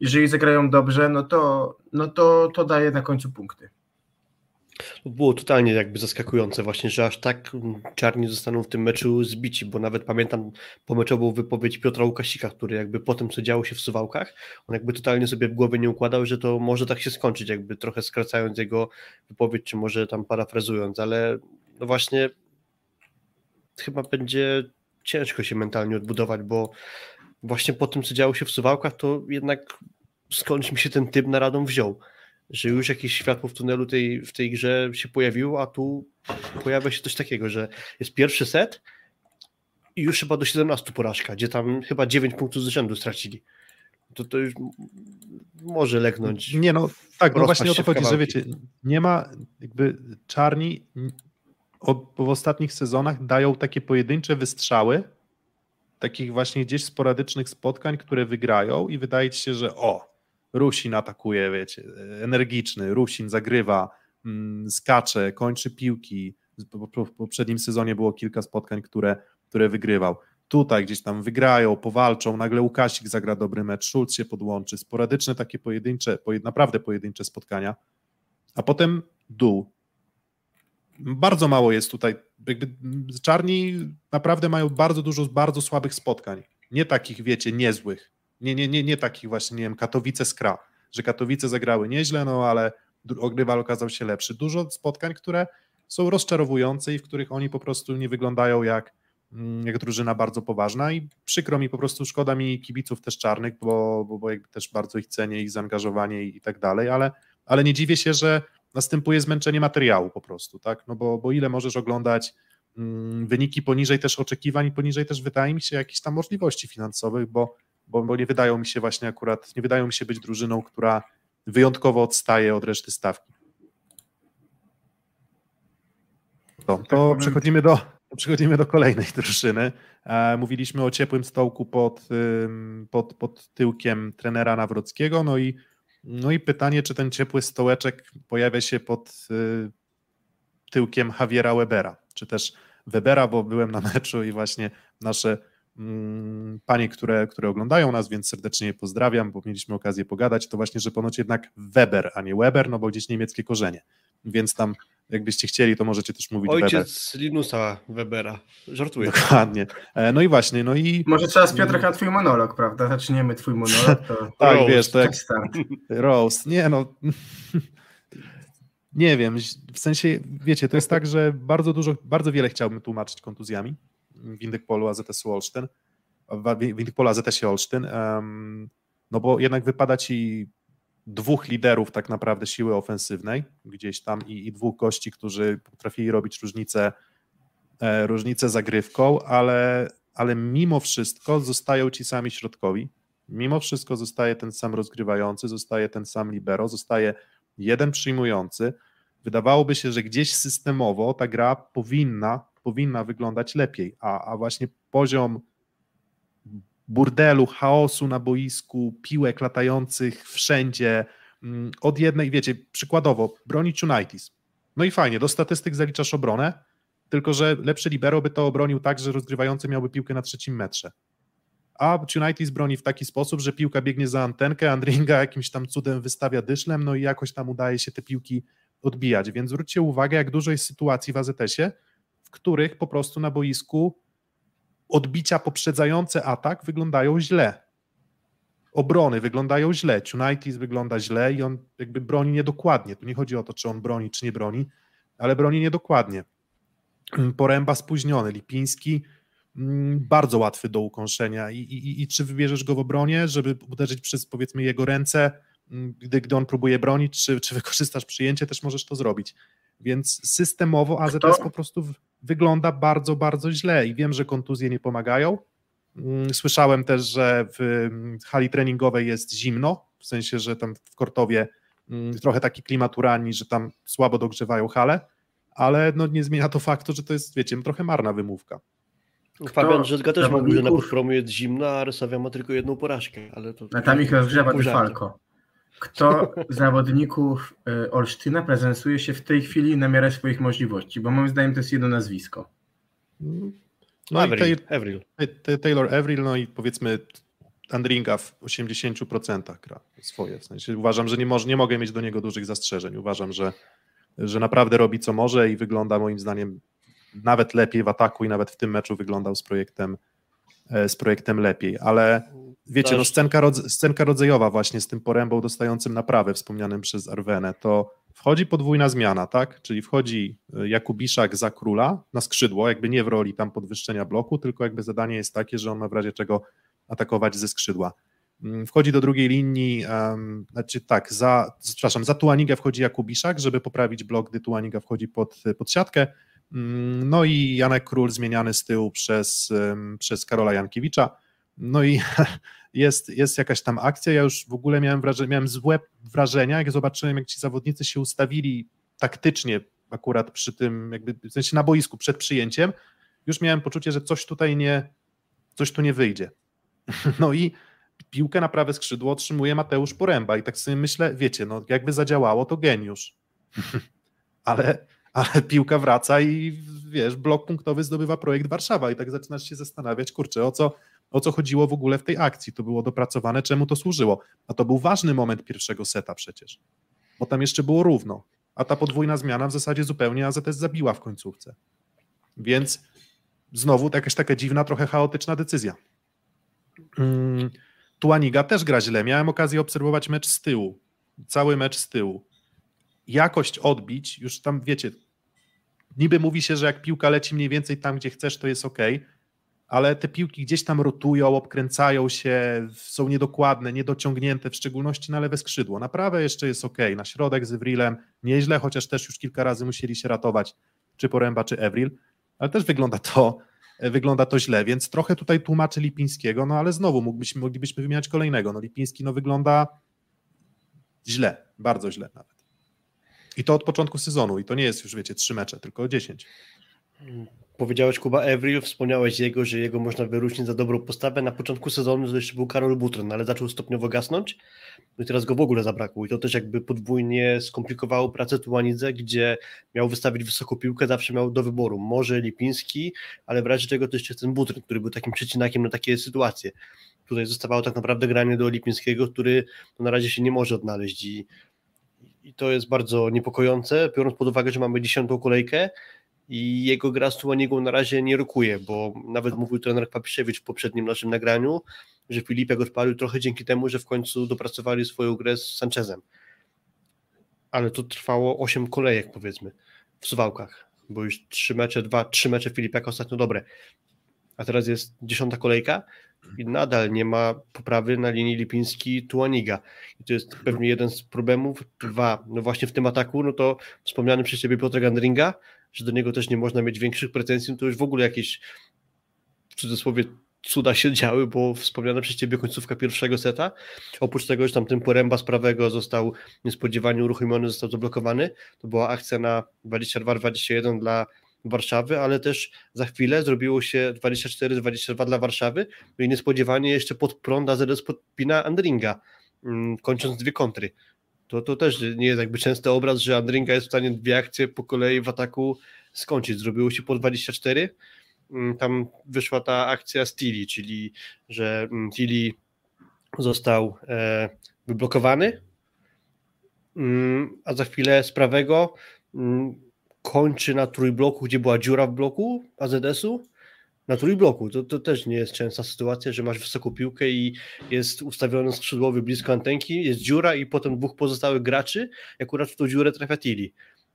jeżeli zagrają dobrze, no to, no to, to daje na końcu punkty. Było totalnie jakby zaskakujące właśnie, że aż tak czarni zostaną w tym meczu zbici, bo nawet pamiętam pomeczową wypowiedź Piotra Łukasika, który jakby po tym, co działo się w Suwałkach, on jakby totalnie sobie w głowie nie układał, że to może tak się skończyć, jakby trochę skracając jego wypowiedź, czy może tam parafrazując, ale no właśnie chyba będzie ciężko się mentalnie odbudować, bo właśnie po tym, co działo się w Suwałkach, to jednak skądś mi się ten typ na radą wziął że już jakieś światło w tunelu tej, w tej grze się pojawiło, a tu pojawia się coś takiego, że jest pierwszy set i już chyba do 17 porażka, gdzie tam chyba 9 punktów z rzędu stracili. To to już może legnąć. Nie no, tak, no właśnie o to chodzi, że wiecie, nie ma jakby czarni od, w ostatnich sezonach dają takie pojedyncze wystrzały, takich właśnie gdzieś sporadycznych spotkań, które wygrają i wydaje ci się, że o, Rusin atakuje, wiecie, energiczny, Rusin zagrywa, mm, skacze, kończy piłki. W poprzednim sezonie było kilka spotkań, które, które wygrywał. Tutaj gdzieś tam wygrają, powalczą, nagle Łukasik zagra dobry mecz, Schulz się podłączy, sporadyczne takie pojedyncze, naprawdę pojedyncze spotkania, a potem dół. Bardzo mało jest tutaj, jakby czarni naprawdę mają bardzo dużo bardzo słabych spotkań, nie takich, wiecie, niezłych, nie, nie, nie, nie takich właśnie, nie wiem, Katowice Skra, że Katowice zagrały nieźle, no ale rywal okazał się lepszy. Dużo spotkań, które są rozczarowujące i w których oni po prostu nie wyglądają jak, mm, jak drużyna bardzo poważna. I przykro mi po prostu, szkoda mi kibiców też czarnych, bo, bo, bo jakby też bardzo ich cenię, ich zaangażowanie i, i tak dalej, ale, ale nie dziwię się, że następuje zmęczenie materiału po prostu, tak, no bo, bo ile możesz oglądać mm, wyniki poniżej też oczekiwań i poniżej też wydaje mi się jakichś tam możliwości finansowych, bo bo, bo nie wydają mi się właśnie akurat, nie wydają mi się być drużyną, która wyjątkowo odstaje od reszty stawki. To, to tak przechodzimy do, przechodzimy do kolejnej drużyny. E, mówiliśmy o ciepłym stołku pod, pod, pod tyłkiem trenera Nawrockiego, no i, no i pytanie, czy ten ciepły stołeczek pojawia się pod y, tyłkiem Javiera Webera, czy też Webera, bo byłem na meczu i właśnie nasze Mm, panie, które, które oglądają nas, więc serdecznie je pozdrawiam, bo mieliśmy okazję pogadać, to właśnie, że ponoć jednak Weber, a nie Weber, no bo gdzieś niemieckie korzenie, więc tam jakbyście chcieli, to możecie też mówić Ojciec Weber. Linusa Webera, żartuję. Dokładnie. No i właśnie, no i... Może teraz Piotrek na twój monolog, prawda? Zaczniemy twój monolog, to... tak, roast, wiesz, to jak... Roast, nie no... nie wiem, w sensie, wiecie, to jest tak, że bardzo dużo, bardzo wiele chciałbym tłumaczyć kontuzjami, w Indykpolu AZS Olsztyn, w Indykpolu AZS Olsztyn, no bo jednak wypada ci dwóch liderów tak naprawdę siły ofensywnej gdzieś tam i, i dwóch gości, którzy potrafili robić różnicę, e, różnicę zagrywką, ale, ale mimo wszystko zostają ci sami środkowi, mimo wszystko zostaje ten sam rozgrywający, zostaje ten sam libero, zostaje jeden przyjmujący. Wydawałoby się, że gdzieś systemowo ta gra powinna powinna wyglądać lepiej, a, a właśnie poziom burdelu, chaosu na boisku, piłek latających wszędzie, mm, od jednej, wiecie, przykładowo, bronić United. No i fajnie, do statystyk zaliczasz obronę, tylko że lepszy libero by to obronił tak, że rozgrywający miałby piłkę na trzecim metrze. A United broni w taki sposób, że piłka biegnie za antenkę, Andringa jakimś tam cudem wystawia dyszlem, no i jakoś tam udaje się te piłki odbijać. Więc zwróćcie uwagę, jak dużo jest sytuacji w AZS-ie, których po prostu na boisku odbicia poprzedzające atak wyglądają źle. Obrony wyglądają źle. United wygląda źle i on jakby broni niedokładnie. Tu nie chodzi o to, czy on broni, czy nie broni, ale broni niedokładnie. Poręba spóźniony, Lipiński mm, bardzo łatwy do ukąszenia I, i, i czy wybierzesz go w obronie, żeby uderzyć przez powiedzmy jego ręce, mm, gdy, gdy on próbuje bronić, czy, czy wykorzystasz przyjęcie, też możesz to zrobić. Więc systemowo AZS Kto? po prostu wygląda bardzo, bardzo źle i wiem, że kontuzje nie pomagają. Mm, słyszałem też, że w mm, hali treningowej jest zimno, w sensie, że tam w Kortowie mm, trochę taki klimat urani, że tam słabo dogrzewają hale, ale no nie zmienia to faktu, że to jest, wiecie, trochę marna wymówka. Fabian Rzezga też mówił, że na podpromu jest zimno, a Rysowia ma tylko jedną porażkę. Ale to a tam ich rozgrzewa Falko. Kto z zawodników y, Olsztyna prezentuje się w tej chwili na miarę swoich możliwości? Bo moim zdaniem to jest jedno nazwisko. No Avril, Taylor, Avril. Taylor Avril, no i powiedzmy Andringa w 80% gra swoje. W sensie uważam, że nie, może, nie mogę mieć do niego dużych zastrzeżeń. Uważam, że, że naprawdę robi co może i wygląda moim zdaniem nawet lepiej w ataku i nawet w tym meczu wyglądał z projektem, e, z projektem lepiej, ale wiecie, no scenka, rodz, scenka rodzajowa właśnie z tym porębą dostającym naprawę wspomnianym przez Arwenę, to wchodzi podwójna zmiana, tak? Czyli wchodzi e, Jakubiszak za króla na skrzydło, jakby nie w roli tam podwyższenia bloku, tylko jakby zadanie jest takie, że on ma w razie czego atakować ze skrzydła. Mm, wchodzi do drugiej linii, um, znaczy tak, za, przepraszam, za Tuanigę wchodzi Jakubiszak, żeby poprawić blok, gdy Tuaniga wchodzi pod, pod siatkę. Mm, no i Janek Król zmieniany z tyłu przez, przez Karola Jankiewicza. No i jest, jest jakaś tam akcja. Ja już w ogóle miałem, wrażenie, miałem złe wrażenia, jak zobaczyłem, jak ci zawodnicy się ustawili taktycznie akurat przy tym, jakby w sensie na boisku przed przyjęciem. Już miałem poczucie, że coś tutaj nie, coś tu nie wyjdzie. No i piłkę na prawe skrzydło otrzymuje Mateusz Poręba i tak sobie myślę, wiecie, no jakby zadziałało, to geniusz. ale, ale piłka wraca i wiesz, blok punktowy zdobywa projekt Warszawa i tak zaczynasz się zastanawiać, kurczę, o co, o co chodziło w ogóle w tej akcji, to było dopracowane, czemu to służyło. A to był ważny moment pierwszego seta przecież, bo tam jeszcze było równo, a ta podwójna zmiana w zasadzie zupełnie AZS zabiła w końcówce. Więc znowu jakaś taka dziwna, trochę chaotyczna decyzja. Mm, Tuaniga też gra źle. Miałem okazję obserwować mecz z tyłu. Cały mecz z tyłu. Jakość odbić, już tam wiecie, niby mówi się, że jak piłka leci mniej więcej tam, gdzie chcesz, to jest ok, ale te piłki gdzieś tam rotują, obkręcają się, są niedokładne, niedociągnięte, w szczególności na lewe skrzydło. Na prawe jeszcze jest ok, na środek z Evrilem nieźle, chociaż też już kilka razy musieli się ratować, czy Poręba, czy Evril, ale też wygląda to wygląda to źle, więc trochę tutaj tłumaczy Lipińskiego, no ale znowu moglibyśmy wymieniać kolejnego. No Lipiński no wygląda źle, bardzo źle nawet. I to od początku sezonu i to nie jest już, wiecie, trzy mecze, tylko dziesięć. Powiedziałeś Kuba Evril, wspomniałeś jego, że jego można wyróżnić za dobrą postawę. Na początku sezonu to jeszcze był Karol Butron, ale zaczął stopniowo gasnąć. No i teraz go w ogóle zabrakło. I to też jakby podwójnie skomplikowało pracę Tuanidze, gdzie miał wystawić wysoką piłkę, zawsze miał do wyboru. Może Lipiński, ale w razie czego to jeszcze ten Butron, który był takim przecinakiem na takie sytuacje. Tutaj zostawało tak naprawdę granie do Lipińskiego, który no na razie się nie może odnaleźć i, i to jest bardzo niepokojące, biorąc pod uwagę, że mamy dziesiątą kolejkę i jego gra z Tuanigą na razie nie rokuje, bo nawet mówił trener Papiszewicz w poprzednim naszym nagraniu, że Filipek odpalił trochę dzięki temu, że w końcu dopracowali swoją grę z Sanchezem. Ale to trwało 8 kolejek powiedzmy w Suwałkach, bo już trzy mecze, dwa, trzy mecze Filipeka ostatnio dobre. A teraz jest dziesiąta kolejka i nadal nie ma poprawy na linii Lipiński-Tuaniga. I to jest pewnie jeden z problemów. Dwa, no właśnie w tym ataku, no to wspomniany przez Ciebie Piotr Gandringa, że do niego też nie można mieć większych pretensji, no to już w ogóle jakieś w cudzysłowie cuda się działy, bo wspomniana przez Ciebie końcówka pierwszego seta, oprócz tego, że tam ten poręba z prawego został niespodziewanie uruchomiony, został zablokowany, to była akcja na 22-21 dla Warszawy, ale też za chwilę zrobiło się 24-22 dla Warszawy no i niespodziewanie jeszcze pod prąd AZS podpina Andringa, mm, kończąc dwie kontry. To, to też nie jest jakby częsty obraz, że Andringa jest w stanie dwie akcje po kolei w ataku skończyć. Zrobiło się po 24, mm, tam wyszła ta akcja z Tilly, czyli że mm, Tilly został e, wyblokowany, a za chwilę z prawego kończy na trójbloku, gdzie była dziura w bloku AZS-u, na trójbloku. To, to też nie jest częsta sytuacja, że masz wysoką piłkę i jest ustawiony skrzydłowy blisko antenki, jest dziura i potem dwóch pozostałych graczy, akurat w tą dziurę trafia Tilly.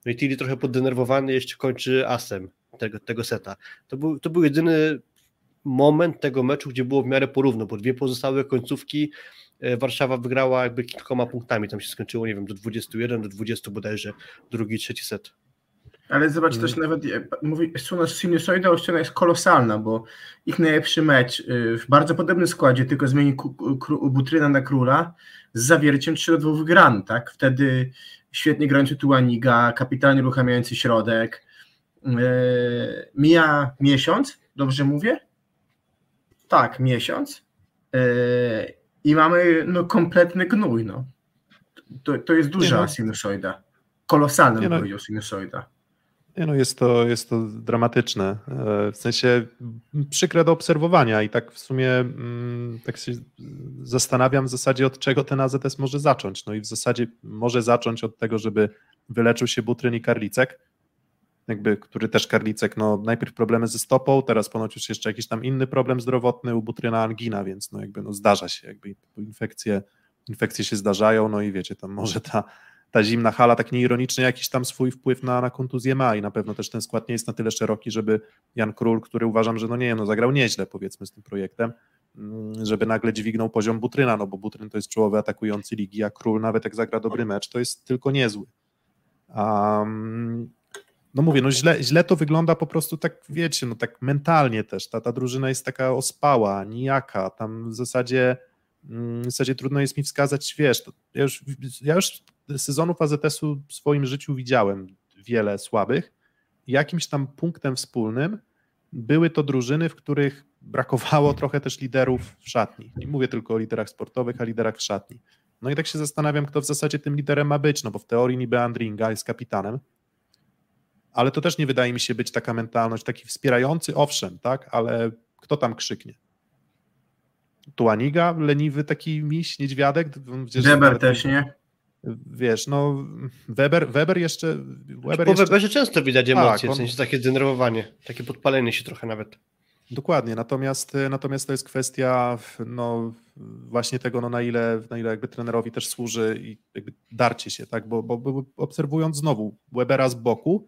No i Tilly trochę poddenerwowany jeszcze kończy asem tego, tego seta. To był, to był jedyny moment tego meczu, gdzie było w miarę porówno, bo dwie pozostałe końcówki e, Warszawa wygrała jakby kilkoma punktami, tam się skończyło, nie wiem, do 21, do 20 bodajże, drugi, trzeci set. Ale zobacz też mm. nawet, mówi, sinusoida Ościana jest kolosalna, bo ich najlepszy mecz y, w bardzo podobnym składzie, tylko zmieni Butryna na Króla z zawierciem 3 do 2 wygrany, tak? Wtedy świetnie grający Tuaniga, kapitalnie uruchamiający środek. Yy, mija miesiąc, dobrze mówię? Tak, miesiąc. Yy, I mamy no, kompletny gnój. No. To, to jest duża no. sinusoida. Kolosalna, bym no. powiedział, sinusoida. Nie no, jest to, jest to dramatyczne. E, w sensie przykre do obserwowania i tak w sumie mm, tak się zastanawiam w zasadzie od czego ten AZS może zacząć. No i w zasadzie może zacząć od tego, żeby wyleczył się Butryn i Karlicek, jakby, który też Karlicek, no najpierw problemy ze stopą, teraz ponoć już jeszcze jakiś tam inny problem zdrowotny, u Butryna angina, więc no jakby no zdarza się, jakby infekcje, infekcje się zdarzają, no i wiecie, tam może ta ta zimna hala tak nieironicznie jakiś tam swój wpływ na, na kontuzję ma i na pewno też ten skład nie jest na tyle szeroki, żeby Jan Król, który uważam, że no nie no zagrał nieźle powiedzmy z tym projektem, mm, żeby nagle dźwignął poziom Butryna, no bo Butryn to jest czołowy atakujący ligi, a Król nawet jak zagra dobry mecz, to jest tylko niezły. Um, no mówię, no źle, źle to wygląda po prostu tak, wiecie, no tak mentalnie też, ta, ta drużyna jest taka ospała, nijaka, tam w zasadzie mm, w zasadzie trudno jest mi wskazać, wiesz, ja już, ja już sezonów AZS-u w swoim życiu widziałem wiele słabych. Jakimś tam punktem wspólnym były to drużyny, w których brakowało trochę też liderów w szatni. Nie mówię tylko o liderach sportowych, a liderach w szatni. No i tak się zastanawiam, kto w zasadzie tym liderem ma być, no bo w teorii niby Andringa jest kapitanem, ale to też nie wydaje mi się być taka mentalność, taki wspierający, owszem, tak, ale kto tam krzyknie? Tuaniga, leniwy taki miś, niedźwiadek? Deber też, nie? Wiesz, no Weber, Weber jeszcze... Weber po jeszcze... Weberze często widać emocje, tak, on... w sensie takie zdenerwowanie, takie podpalenie się trochę nawet. Dokładnie, natomiast, natomiast to jest kwestia no, właśnie tego, no, na, ile, na ile jakby trenerowi też służy i jakby darcie się, tak, bo, bo obserwując znowu Webera z boku,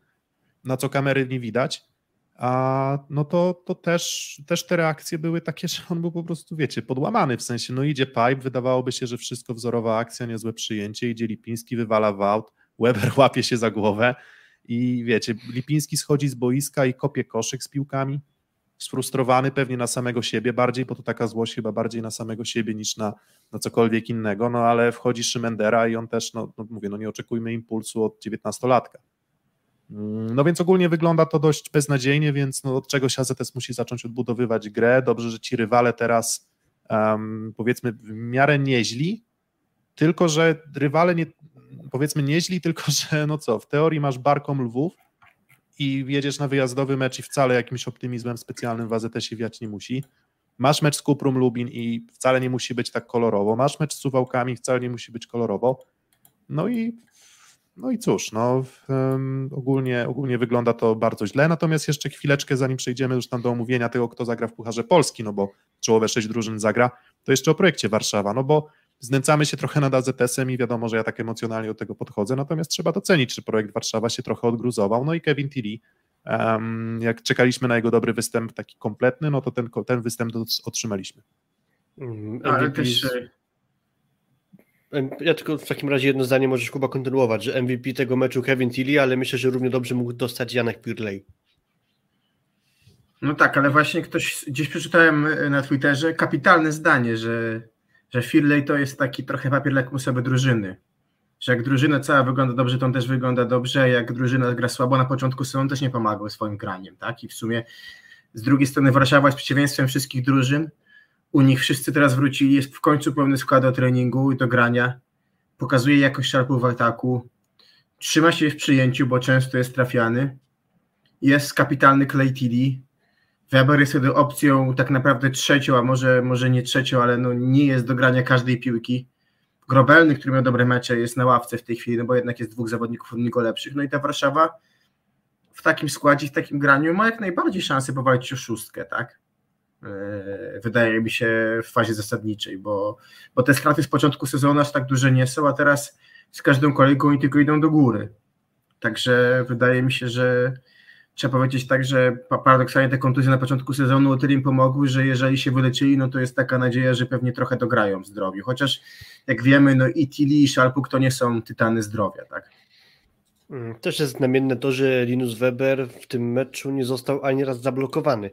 na co kamery nie widać, a no to, to też, też te reakcje były takie, że on był po prostu, wiecie, podłamany, w sensie, no idzie pipe, wydawałoby się, że wszystko wzorowa akcja, niezłe przyjęcie, idzie Lipiński, wywala w aut, Weber łapie się za głowę i wiecie, Lipiński schodzi z boiska i kopie koszyk z piłkami, sfrustrowany pewnie na samego siebie bardziej, bo to taka złość chyba bardziej na samego siebie niż na, na cokolwiek innego, no ale wchodzi Szymendera i on też, no, no mówię, no nie oczekujmy impulsu od 19-latka no więc ogólnie wygląda to dość beznadziejnie, więc no od czegoś AZS musi zacząć odbudowywać grę. Dobrze, że ci rywale teraz um, powiedzmy w miarę nieźli, tylko że rywale nie, powiedzmy nieźli, tylko że no co, w teorii masz Barkom Lwów i jedziesz na wyjazdowy mecz i wcale jakimś optymizmem specjalnym w AZS-ie wiać nie musi. Masz mecz z Kuprum Lubin i wcale nie musi być tak kolorowo. Masz mecz z Suwałkami, wcale nie musi być kolorowo. No i no i cóż, no, um, ogólnie, ogólnie wygląda to bardzo źle, natomiast jeszcze chwileczkę, zanim przejdziemy już tam do omówienia tego, kto zagra w Pucharze Polski, no bo czołowe sześć drużyn zagra, to jeszcze o projekcie Warszawa, no bo znęcamy się trochę nad AZS-em i wiadomo, że ja tak emocjonalnie do tego podchodzę, natomiast trzeba docenić, czy projekt Warszawa się trochę odgruzował, no i Kevin Tilly, um, jak czekaliśmy na jego dobry występ taki kompletny, no to ten, ten występ otrzymaliśmy. Mm, Ale też ja tylko w takim razie jedno zdanie możesz Kuba kontynuować, że MVP tego meczu Kevin Tilly, ale myślę, że równie dobrze mógł dostać Janek Pirley. No tak, ale właśnie ktoś gdzieś przeczytałem e, na Twitterze kapitalne zdanie, że, że Firley to jest taki trochę papier lakmusowy drużyny. Że jak drużyna cała wygląda dobrze, to on też wygląda dobrze, jak drużyna gra słabo na początku sezonu też nie pomagał swoim graniem, tak? I w sumie z drugiej strony Warszawa jest przeciwieństwem wszystkich drużyn, u nich wszyscy teraz wrócili, jest w końcu pełny skład do treningu i do grania, pokazuje jakość szarpu w ataku, trzyma się w przyjęciu, bo często jest trafiany, jest kapitalny Clay Tilly, Weber jest wtedy opcją tak naprawdę trzecią, a może, może nie trzecią, ale no nie jest do grania każdej piłki. Grobelny, który miał dobre mecze, jest na ławce w tej chwili, no bo jednak jest dwóch zawodników od niego lepszych. No i ta Warszawa w takim składzie, w takim graniu ma jak najbardziej szansę powalczyć o szóstkę, tak? E, wydaje mi się, w fazie zasadniczej, bo, bo te straty z początku sezonu aż tak duże nie są, a teraz z każdą kolejką i tylko idą do góry. Także wydaje mi się, że trzeba powiedzieć tak, że paradoksalnie te kontuzje na początku sezonu o tyle im pomogły, że jeżeli się wyleczyli, no to jest taka nadzieja, że pewnie trochę dograją w zdrowiu. Chociaż jak wiemy, no i Tilly i Szalpuk to nie są tytany zdrowia, tak? Mm, też jest znamienne to, że Linus Weber w tym meczu nie został ani raz zablokowany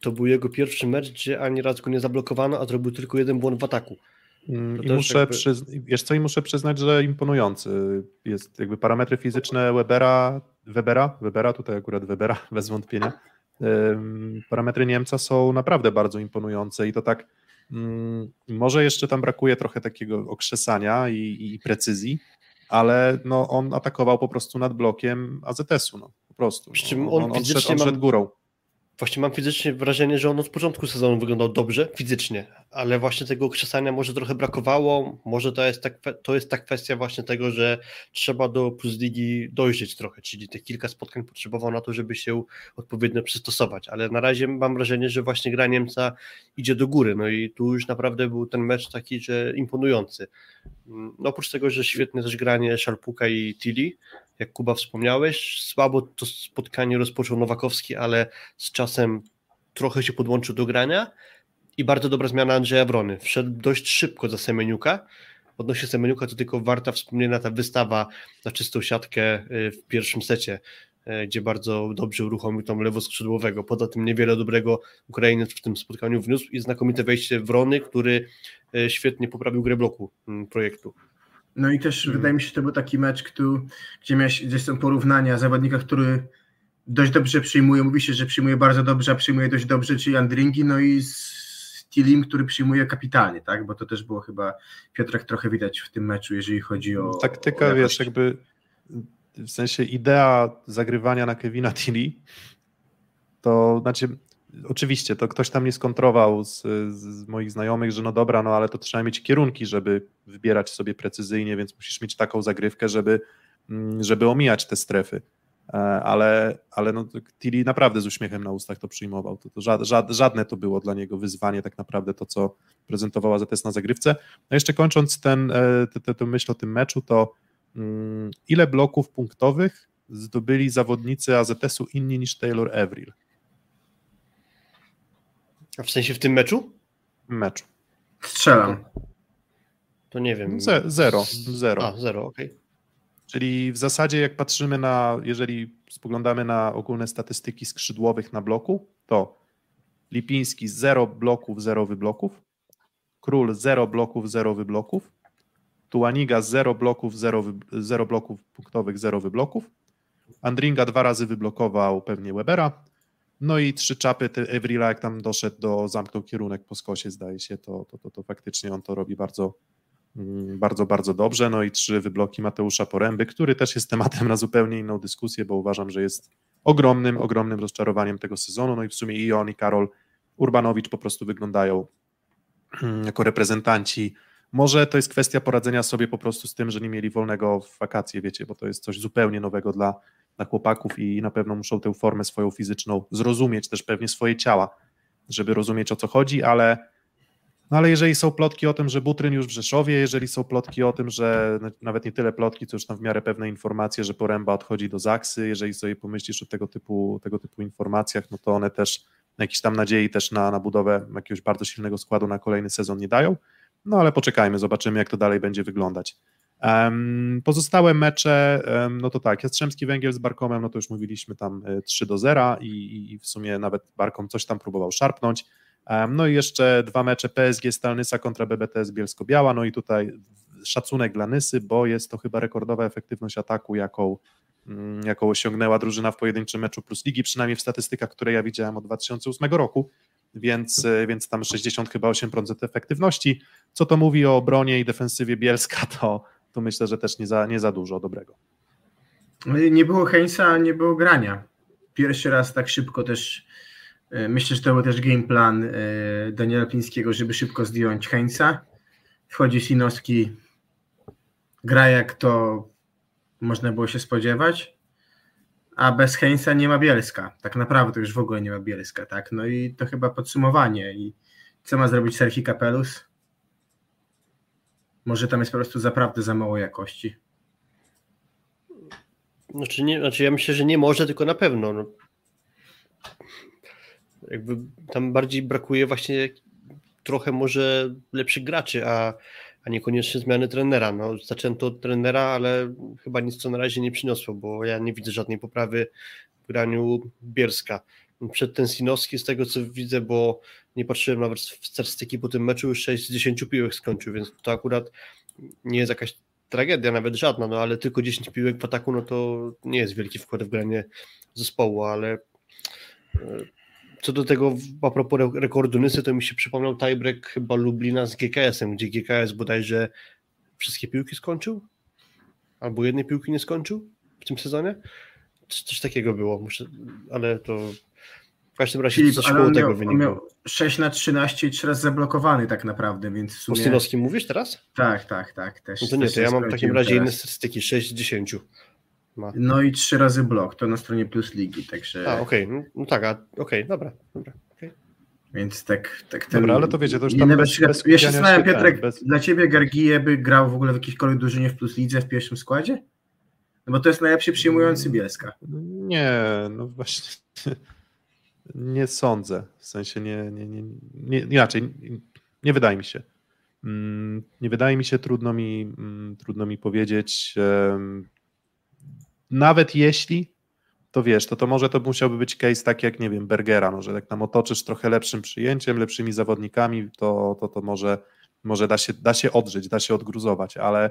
to był jego pierwszy mecz, gdzie ani raz go nie zablokowano, a zrobił tylko jeden błąd w ataku. Mm, I muszę jakby... przyz... Wiesz co, i muszę przyznać, że imponujący jest jakby parametry fizyczne Webera, Webera, Webera, tutaj akurat Webera, bez wątpienia. Parametry Niemca są naprawdę bardzo imponujące i to tak mm, może jeszcze tam brakuje trochę takiego okrzesania i, i precyzji, ale no on atakował po prostu nad blokiem AZS-u. No prostu. Przy czym No, on on, on, fizycznie szedł, on mam- szedł górą. Właśnie mam fizycznie wrażenie, że on od początku sezonu wyglądał dobrze, fizycznie, ale właśnie tego krzesania może trochę brakowało. Może to jest, ta, to jest ta kwestia właśnie tego, że trzeba do Plus Ligi dojrzeć trochę, czyli te kilka spotkań potrzebował na to, żeby się odpowiednio przystosować, ale na razie mam wrażenie, że właśnie gra Niemca idzie do góry, no i tu już naprawdę był ten mecz taki, że imponujący. No oprócz tego, że świetne też granie Szalpuka i Tilly, jak Kuba wspomniałeś, słabo to spotkanie rozpoczął Nowakowski, ale z czasem trochę się podłączył do grania i bardzo dobra zmiana Andrzeja Wrony. Wszedł dość szybko za Semeniuka. Odnośnie Semeniuka to tylko warta wspomnienia ta wystawa na czystą siatkę y, w pierwszym secie, y, gdzie bardzo dobrze uruchomił tam lewoskrzydłowego. Poza tym niewiele dobrego Ukrainiec w tym spotkaniu wniósł i znakomite wejście Wrony, który y, świetnie poprawił grę bloku mm, projektu. No i też Mhm. wydaje mi się, że to był taki mecz, który, gdzie, miałeś, gdzie są porównania zawodnika, który dość dobrze przyjmuje, mówi się, że przyjmuje bardzo dobrze, a przyjmuje dość dobrze, czyli Andringi, no i z Tilim, który przyjmuje kapitalnie, tak? Bo to też było chyba, Piotrek, trochę widać w tym meczu, jeżeli chodzi o Taktyka, o wiesz, jakby w sensie idea zagrywania na Kevina Tilly, to znaczy, oczywiście, to ktoś tam nie skontrował z, z moich znajomych, że no dobra, no ale to trzeba mieć kierunki, żeby wybierać sobie precyzyjnie, więc musisz mieć taką zagrywkę, żeby, mm, żeby omijać te strefy. E, Ale, ale no, Tilly naprawdę z uśmiechem na ustach to przyjmował. To, to ża- ża- żadne to było dla niego wyzwanie, tak naprawdę to, co prezentowała ZS na zagrywce. No jeszcze kończąc ten, e, tę- myśl o tym meczu, to mm, ile bloków punktowych zdobyli zawodnicy AZS-u inni niż Taylor Avril A w sensie w tym meczu? w meczu? Strzelam. To nie wiem. Ze, zero, zero. A, zero, okej. Czyli w zasadzie jak patrzymy na, jeżeli spoglądamy na ogólne statystyki skrzydłowych na bloku, to Lipiński 0 bloków, 0 wybloków, Król 0 bloków, 0 wybloków, Tuaniga 0 bloków, 0, wy, 0 bloków punktowych, 0 wybloków, Andringa dwa razy wyblokował pewnie Webera, no i trzy czapy, Evrila jak tam doszedł do, zamknął kierunek po skosie zdaje się, to, to, to, to faktycznie on to robi bardzo, bardzo, bardzo dobrze. No i trzy wybloki Mateusza Poręby, który też jest tematem na zupełnie inną dyskusję, bo uważam, że jest ogromnym, ogromnym rozczarowaniem tego sezonu. No i w sumie i on, i Karol Urbanowicz po prostu wyglądają mm, jako reprezentanci. Może to jest kwestia poradzenia sobie po prostu z tym, że nie mieli wolnego w wakacje, wiecie, bo to jest coś zupełnie nowego dla, dla chłopaków i na pewno muszą tę formę swoją fizyczną zrozumieć, też pewnie swoje ciała, żeby rozumieć o co chodzi, ale no ale jeżeli są plotki o tym, że Butryn już w Rzeszowie, jeżeli są plotki o tym, że nawet nie tyle plotki, co już tam w miarę pewne informacje, że Poręba odchodzi do Zaksy, jeżeli sobie pomyślisz o tego typu, tego typu informacjach, no to one też jakiejś tam nadziei też na, na budowę jakiegoś bardzo silnego składu na kolejny sezon nie dają. No ale poczekajmy, zobaczymy jak to dalej będzie wyglądać. Um, pozostałe mecze, um, no to tak, Jastrzębski Węgiel z Barkomem, no to już mówiliśmy tam e, 3 do 0 i, i- i w sumie nawet Barkom coś tam próbował szarpnąć. No i jeszcze dwa mecze PSG Stalnysa kontra BBTS Bielsko-Biała, no i tutaj szacunek dla Nysy, bo jest to chyba rekordowa efektywność ataku, jaką, mm, jaką osiągnęła drużyna w pojedynczym meczu plus ligi, przynajmniej w statystykach, które ja widziałem od 2008 roku, więc, e, więc tam 60 chyba 8% efektywności. Co to mówi o obronie i defensywie Bielska, to, to myślę, że też nie za, nie za dużo dobrego. Nie było Heinza, nie było grania. Pierwszy raz tak szybko też, myślę, że to był też game plan e, Daniela Plińskiego, żeby szybko zdjąć Heinza. Wchodzi Sinowski, gra jak to można było się spodziewać, a bez Heinza nie ma Bielska. Tak naprawdę już w ogóle nie ma Bielska, tak? No i to chyba podsumowanie. I co ma zrobić Serhi Kapelus? Może tam jest po prostu naprawdę za mało jakości. Znaczy, nie, znaczy ja myślę, że nie może, tylko na pewno. No. Jakby tam bardziej brakuje właśnie trochę może lepszych graczy, a, a niekoniecznie zmiany trenera. No, zaczęto od trenera, ale chyba nic to na razie nie przyniosło, bo ja nie widzę żadnej poprawy w graniu Bierska. Przed ten Sinowski, z tego co widzę, bo nie patrzyłem nawet w statystyki po tym meczu, już 6 z 10 piłek skończył, więc to akurat nie jest jakaś tragedia, nawet żadna, no ale tylko 10 piłek w ataku, no to nie jest wielki wkład w granie zespołu, ale e, co do tego, a propos re- rekordu Nysy, to mi się przypomniał tiebreak chyba Lublina z GKS-em, gdzie GKS bodajże wszystkie piłki skończył, albo jednej piłki nie skończył w tym sezonie. coś takiego było, muszę, ale to w każdym razie Filip, coś koło tego wyniku. miał 6 na 13 i 3 razy zablokowany tak naprawdę, więc w sumie... Mówisz teraz? Tak, tak, tak. Też, No to nie, to ja mam w takim razie teraz. inne statystyki, 6 z 10. Ma. No i 3 razy blok, to na stronie Plus Ligi, także... A, okej, no, no tak, a okej, dobra, dobra. okej. Więc tak, tak ten... Dobra, ale to wiecie, to już nie tam na bez- przykład- bez Ja się zastanawiam, Piotrek, bez- dla ciebie Gargije by grał w ogóle w jakiejkolwiek drużynie w Plus Lidze w pierwszym składzie? No bo to jest najlepszy przyjmujący Bielska. Nie, no właśnie nie sądzę. W sensie nie, nie, nie, nie inaczej, nie, nie wydaje mi się. Mm, Nie wydaje mi się, trudno mi, mm, trudno mi powiedzieć. Nawet jeśli, to wiesz, to, to może to musiałby być case taki jak, nie wiem, Bergera, może jak tam otoczysz trochę lepszym przyjęciem, lepszymi zawodnikami, to, to, to może, może da, się, da się odżyć, da się odgruzować, ale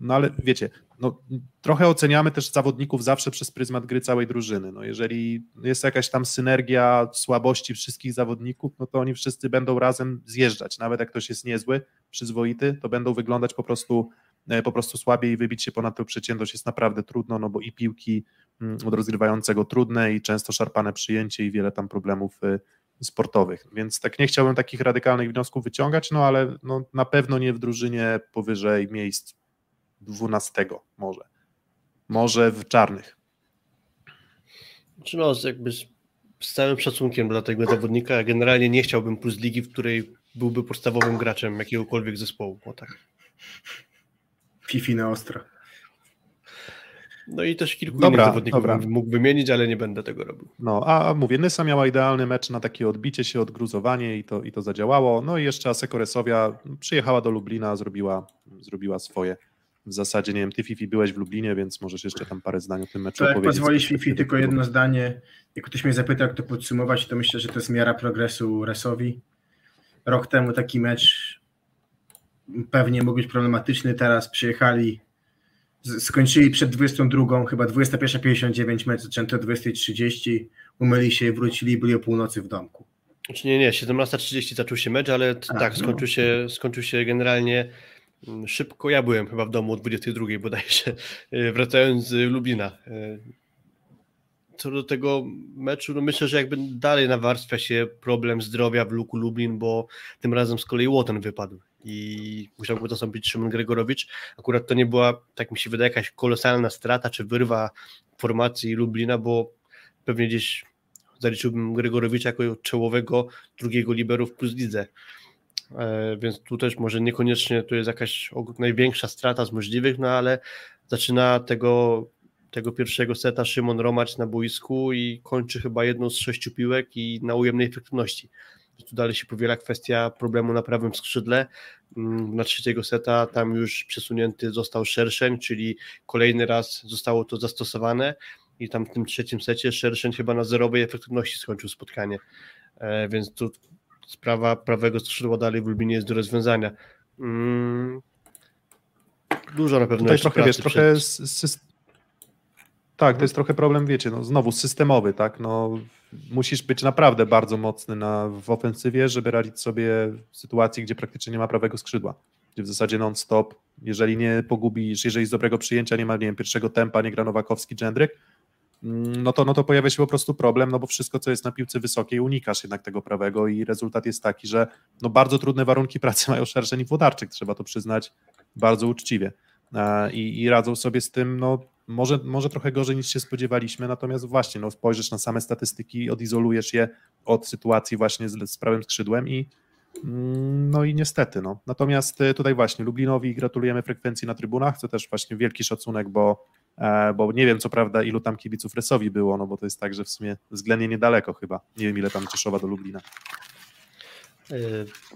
no ale wiecie, no, trochę oceniamy też zawodników zawsze przez pryzmat gry całej drużyny. No, jeżeli jest jakaś tam synergia słabości wszystkich zawodników, no to oni wszyscy będą razem zjeżdżać. Nawet jak ktoś jest niezły, przyzwoity, to będą wyglądać po prostu, po prostu słabiej i wybić się ponad tą przeciętność jest naprawdę trudno, no bo i piłki mm, od rozgrywającego trudne i często szarpane przyjęcie i wiele tam problemów y, sportowych. Więc tak nie chciałbym takich radykalnych wniosków wyciągać, no ale no, na pewno nie w drużynie powyżej miejsc 12 może. Może w czarnych. Czy no, jakby z, z całym szacunkiem dla tego zawodnika, ja generalnie nie chciałbym plus ligi, w której byłby podstawowym graczem jakiegokolwiek zespołu. O tak. Fifi na ostro. No i też kilku Dobra, innych zawodników dobra. mógł wymienić, ale nie będę tego robił. No, a, a mówię, Nysa miała idealny mecz na takie odbicie się, odgruzowanie i to, i to zadziałało. No i jeszcze Aseko Resowia przyjechała do Lublina, zrobiła, zrobiła swoje. W zasadzie, nie wiem, ty Fifi byłeś w Lublinie, więc możesz jeszcze tam parę zdań o tym meczu To jak opowiedzieć. pozwolisz Fifi, tylko jedno zdanie. Jak ktoś mnie zapytał, jak to podsumować, to myślę, że to jest miara progresu Resowi. Rok temu taki mecz pewnie mógł być problematyczny, teraz przyjechali, skończyli przed 22, chyba 21.59 mecz zaczęto o 20.30, umyli się, wrócili, byli o północy w domku. Znaczy nie, nie, 17.30 zaczął się mecz, ale A, tak, no. skończył, się, skończył się generalnie mm, szybko. Ja byłem chyba w domu o 22 bodajże, y, wracając z Lublina. Y, Co do tego meczu, no myślę, że jakby dalej nawarstwia się problem zdrowia w Luku Lublin, bo tym razem z kolei Łoten wypadł i musiał go zastąpić Szymon Gregorowicz. Akurat to nie była, tak mi się wydaje, jakaś kolosalna strata czy wyrwa formacji Lublina, bo pewnie gdzieś zaliczyłbym Gregorowicza jako czołowego drugiego liberu w plus lidze. E, Więc tu też może niekoniecznie to jest jakaś największa strata z możliwych, no ale zaczyna tego, tego pierwszego seta Szymon Romacz na boisku i kończy chyba jedną z sześciu piłek i na ujemnej efektywności. Tu dalej się powiela kwestia problemu na prawym skrzydle. Mm, Na trzeciego seta tam już przesunięty został Szerszeń, czyli kolejny raz zostało to zastosowane i tam w tym trzecim secie Szerszeń chyba na zerowej efektywności skończył spotkanie, e, więc tu sprawa prawego skrzydła dalej w Lublinie jest do rozwiązania. Mm, Dużo na pewno Tutaj jeszcze trochę, wiesz, trochę przed- z, tak, to jest trochę problem, wiecie, no znowu systemowy, tak, no musisz być naprawdę bardzo mocny na, w ofensywie, żeby radzić sobie w sytuacji, gdzie praktycznie nie ma prawego skrzydła, gdzie w zasadzie non-stop, jeżeli nie pogubisz, jeżeli z dobrego przyjęcia nie ma, nie wiem, pierwszego tempa, nie gra Nowakowski, Dżendryk, mm, no to, no to pojawia się po prostu problem, no bo wszystko, co jest na piłce wysokiej, unikasz jednak tego prawego i rezultat jest taki, że no bardzo trudne warunki pracy mają Szerszeń i Włodarczyk, trzeba to przyznać bardzo uczciwie. E, i, i radzą sobie z tym, no może, może trochę gorzej niż się spodziewaliśmy, natomiast właśnie, no spojrzysz na same statystyki, odizolujesz je od sytuacji właśnie z, z prawym skrzydłem i mm, no i niestety, no. Natomiast e, tutaj właśnie Lublinowi gratulujemy frekwencji na trybunach, co też właśnie wielki szacunek, bo, e, bo nie wiem co prawda ilu tam kibiców Resowi było, no bo to jest tak, że w sumie względnie niedaleko chyba, nie wiem ile tam Cieszowa do Lublina. e,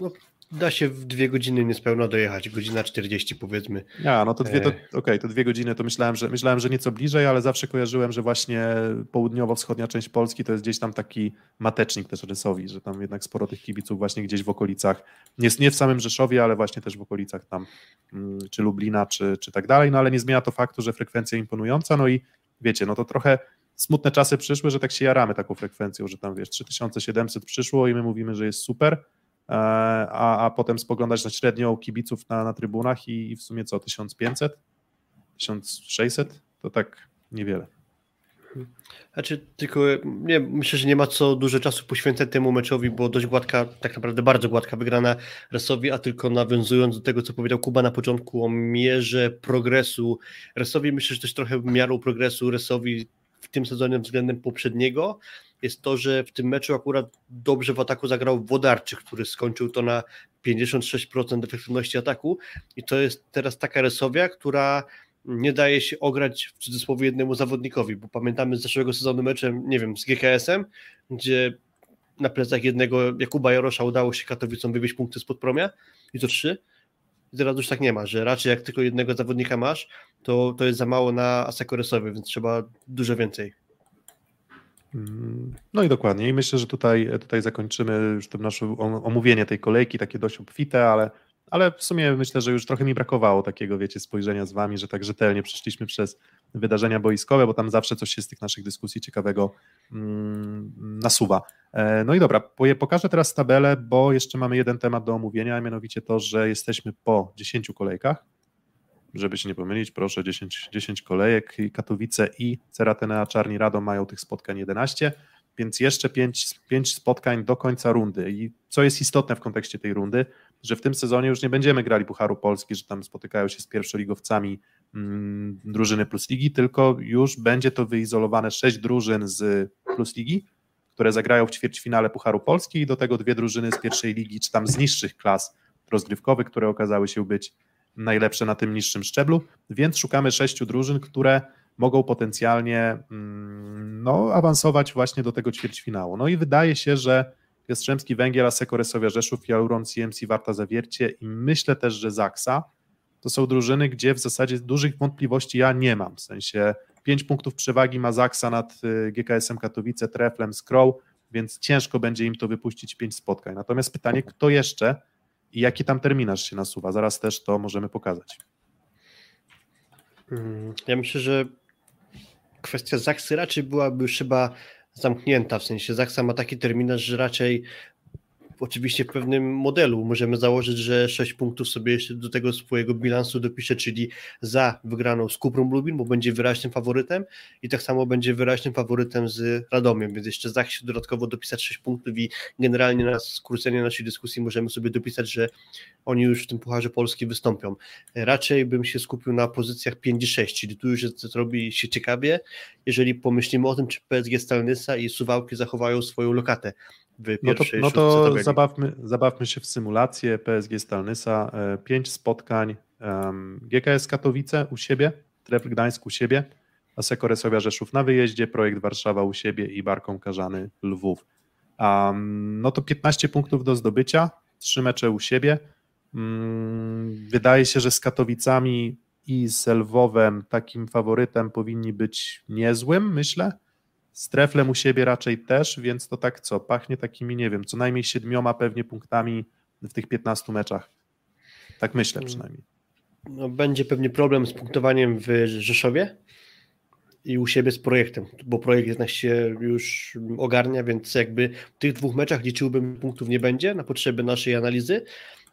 no, da się w dwie godziny niespełna dojechać, godzina 40 powiedzmy. Ja, no to dwie, to, E. okej, to dwie godziny, to myślałem że, myślałem, że nieco bliżej, ale zawsze kojarzyłem, że właśnie południowo-wschodnia część Polski to jest gdzieś tam taki matecznik też rysowi, że tam jednak sporo tych kibiców właśnie gdzieś w okolicach, nie, nie w samym Rzeszowie, ale właśnie też w okolicach tam, mm, czy Lublina, czy, czy tak dalej, no ale nie zmienia to faktu, że frekwencja imponująca, no i wiecie, no to trochę smutne czasy przyszły, że tak się jaramy taką frekwencją, że tam wiesz, 3700 przyszło i my mówimy, że jest super, a, a potem spoglądać na średnią kibiców na, na trybunach i, i w sumie co, 1500? 1600? To tak niewiele. Znaczy, tylko nie, myślę, że nie ma co dużo czasu poświęcać temu meczowi, bo dość gładka, tak naprawdę bardzo gładka wygrana Resowi, a tylko nawiązując do tego, co powiedział Kuba na początku o mierze progresu Resowi, myślę, że też trochę miarą progresu Resowi w tym sezonie względem poprzedniego jest to, że w tym meczu akurat dobrze w ataku zagrał Wodarczyk, który skończył to na 56% efektywności ataku i to jest teraz taka Resowia, która nie daje się ograć w cudzysłowie jednemu zawodnikowi, bo pamiętamy z zeszłego sezonu meczem, nie wiem, z GKS-em, gdzie na plecach jednego Jakuba Jarosza udało się Katowicom wywieźć punkty spod promia i to trzy. I teraz już tak nie ma, że raczej jak tylko jednego zawodnika masz, to, to jest za mało na Asekoresowie, więc trzeba dużo więcej. No i dokładnie. I myślę, że tutaj, tutaj zakończymy już to nasze omówienie tej kolejki, takie dość obfite, ale ale w sumie myślę, że już trochę mi brakowało takiego, wiecie, spojrzenia z wami, że tak rzetelnie przeszliśmy przez wydarzenia boiskowe, bo tam zawsze coś się z tych naszych dyskusji ciekawego mm, nasuwa. E, no i dobra, pokażę teraz tabelę, bo jeszcze mamy jeden temat do omówienia, a mianowicie to, że jesteśmy po 10 kolejkach, żeby się nie pomylić, proszę, 10, 10 kolejek, Katowice i Ceratena Czarni Radom mają tych spotkań 11, więc jeszcze 5, 5 spotkań do końca rundy. I co jest istotne w kontekście tej rundy, że w tym sezonie już nie będziemy grali Pucharu Polski, że tam spotykają się z pierwszoligowcami mm, drużyny Plus Ligi, tylko już będzie to wyizolowane sześć drużyn z Plus Ligi, które zagrają w ćwierćfinale Pucharu Polski i do tego dwie drużyny z pierwszej ligi, czy tam z niższych klas rozgrywkowych, które okazały się być najlepsze na tym niższym szczeblu, więc szukamy sześciu drużyn, które mogą potencjalnie mm, no, awansować właśnie do tego ćwierćfinału. No i wydaje się, że Jastrzębski Węgiel, Aseko Resowia Rzeszów, Jauron, CMC Warta Zawiercie i myślę też, że Zaksa to są drużyny, gdzie w zasadzie dużych wątpliwości ja nie mam, w sensie 5 punktów przewagi ma Zaksa nad y, GKS-em Katowice, Treflem, Skrow, więc ciężko będzie im to wypuścić 5 spotkań. Natomiast pytanie, kto jeszcze i jaki tam terminarz się nasuwa, zaraz też to możemy pokazać. Mm, ja myślę, że kwestia Zaksy raczej byłaby już chyba zamknięta, w sensie Zaksa ma taki terminarz, że raczej oczywiście w pewnym modelu możemy założyć, że 6 punktów sobie jeszcze do tego swojego bilansu dopisze, czyli za wygraną z Kuprą Lubin, bo będzie wyraźnym faworytem i tak samo będzie wyraźnym faworytem z Radomiem, więc jeszcze Zach się dodatkowo dopisać 6 punktów i generalnie na skrócenie naszej dyskusji możemy sobie dopisać, że oni już w tym Pucharze Polski wystąpią. Raczej bym się skupił na pozycjach 5 i 6, czyli tu już robi się ciekawie, jeżeli pomyślimy o tym, czy PSG Stalnysa i Suwałki zachowają swoją lokatę w pierwszej No to, no to zabawmy, zabawmy się w symulację PSG Stalnysa. E, pięć spotkań GKS Katowice u siebie, Trefl Gdańsk u siebie, Aseko Resowia Rzeszów na wyjeździe, Projekt Warszawa u siebie i Barką Karzany Lwów. Um, no to 15 punktów do zdobycia, trzy mecze u siebie. Um, wydaje się, że z Katowicami i z Lwowem takim faworytem powinni być niezłym, myślę. Z treflem u siebie raczej też, więc to tak co, pachnie takimi, nie wiem, co najmniej siedmioma pewnie punktami w tych 15 meczach. Tak myślę mm. przynajmniej. No, będzie pewnie problem z punktowaniem w Rzeszowie i u siebie z projektem, bo projekt jednak się już ogarnia, więc jakby w tych dwóch meczach liczyłbym punktów nie będzie na potrzeby naszej analizy,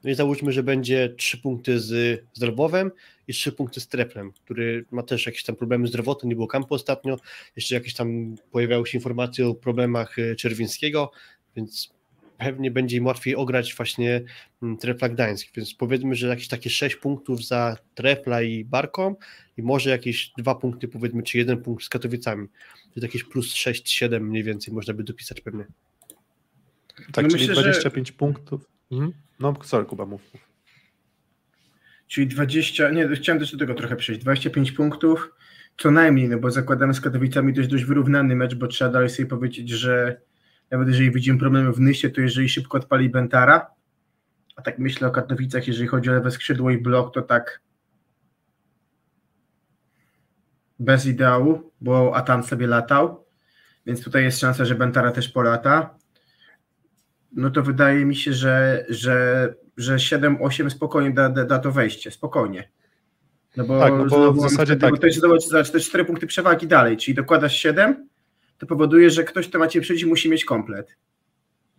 no i załóżmy, że będzie trzy punkty z Zdrowowem i trzy punkty z Treplem, który ma też jakieś tam problemy zdrowotne, nie było kampu ostatnio, jeszcze jakieś tam pojawiały się informacje o problemach e, Czerwińskiego, więc pewnie będzie im łatwiej ograć właśnie mm, Trepla Gdańsk, więc powiedzmy, że jakieś takie sześć punktów za Trepla i Barką i może jakieś dwa punkty powiedzmy, czy jeden punkt z Katowicami, to jakieś plus 6-7 mniej więcej można by dopisać pewnie. Tak, no czyli myślę, 25 że... punktów. Mhm. No, sorry, Kuba, mów. Czyli 20, nie, chciałem też do tego trochę przejść. 25 punktów co najmniej, no bo zakładamy z Katowicami dość, dość wyrównany mecz, bo trzeba dalej sobie powiedzieć, że nawet jeżeli widzimy problemy w Nysie, to jeżeli szybko odpali Bentara, a tak myślę o Katowicach, jeżeli chodzi o lewe skrzydło i blok, to tak bez ideału, bo Atan sobie latał, więc tutaj jest szansa, że Bentara też polata no to wydaje mi się, że, że, że 7-8 spokojnie da, da, da to wejście, spokojnie. No bo, tak, no bo w zasadzie wtedy, tak. Bo to jest, zobacz, to 4 punkty przewagi dalej, czyli dokładasz 7, to powoduje, że ktoś, kto ma cię przyjść, musi mieć komplet.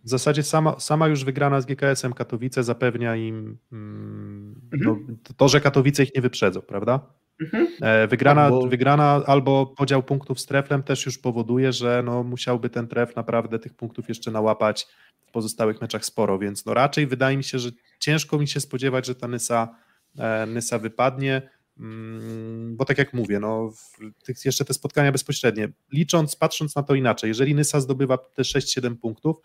W zasadzie sama, sama już wygrana z GKS-em Katowice zapewnia im mm, no, to, że Katowice ich nie wyprzedzą, prawda? Mhm. E, Wygrana, Albo- wygrana albo podział punktów z treflem też już powoduje, że no, musiałby ten tref naprawdę tych punktów jeszcze nałapać pozostałych meczach sporo, więc no raczej wydaje mi się, że ciężko mi się spodziewać, że ta Nysa, e, Nysa wypadnie, mm, bo tak jak mówię, no, jeszcze te spotkania bezpośrednie, licząc, patrząc na to inaczej, jeżeli Nysa zdobywa te 6-7 punktów,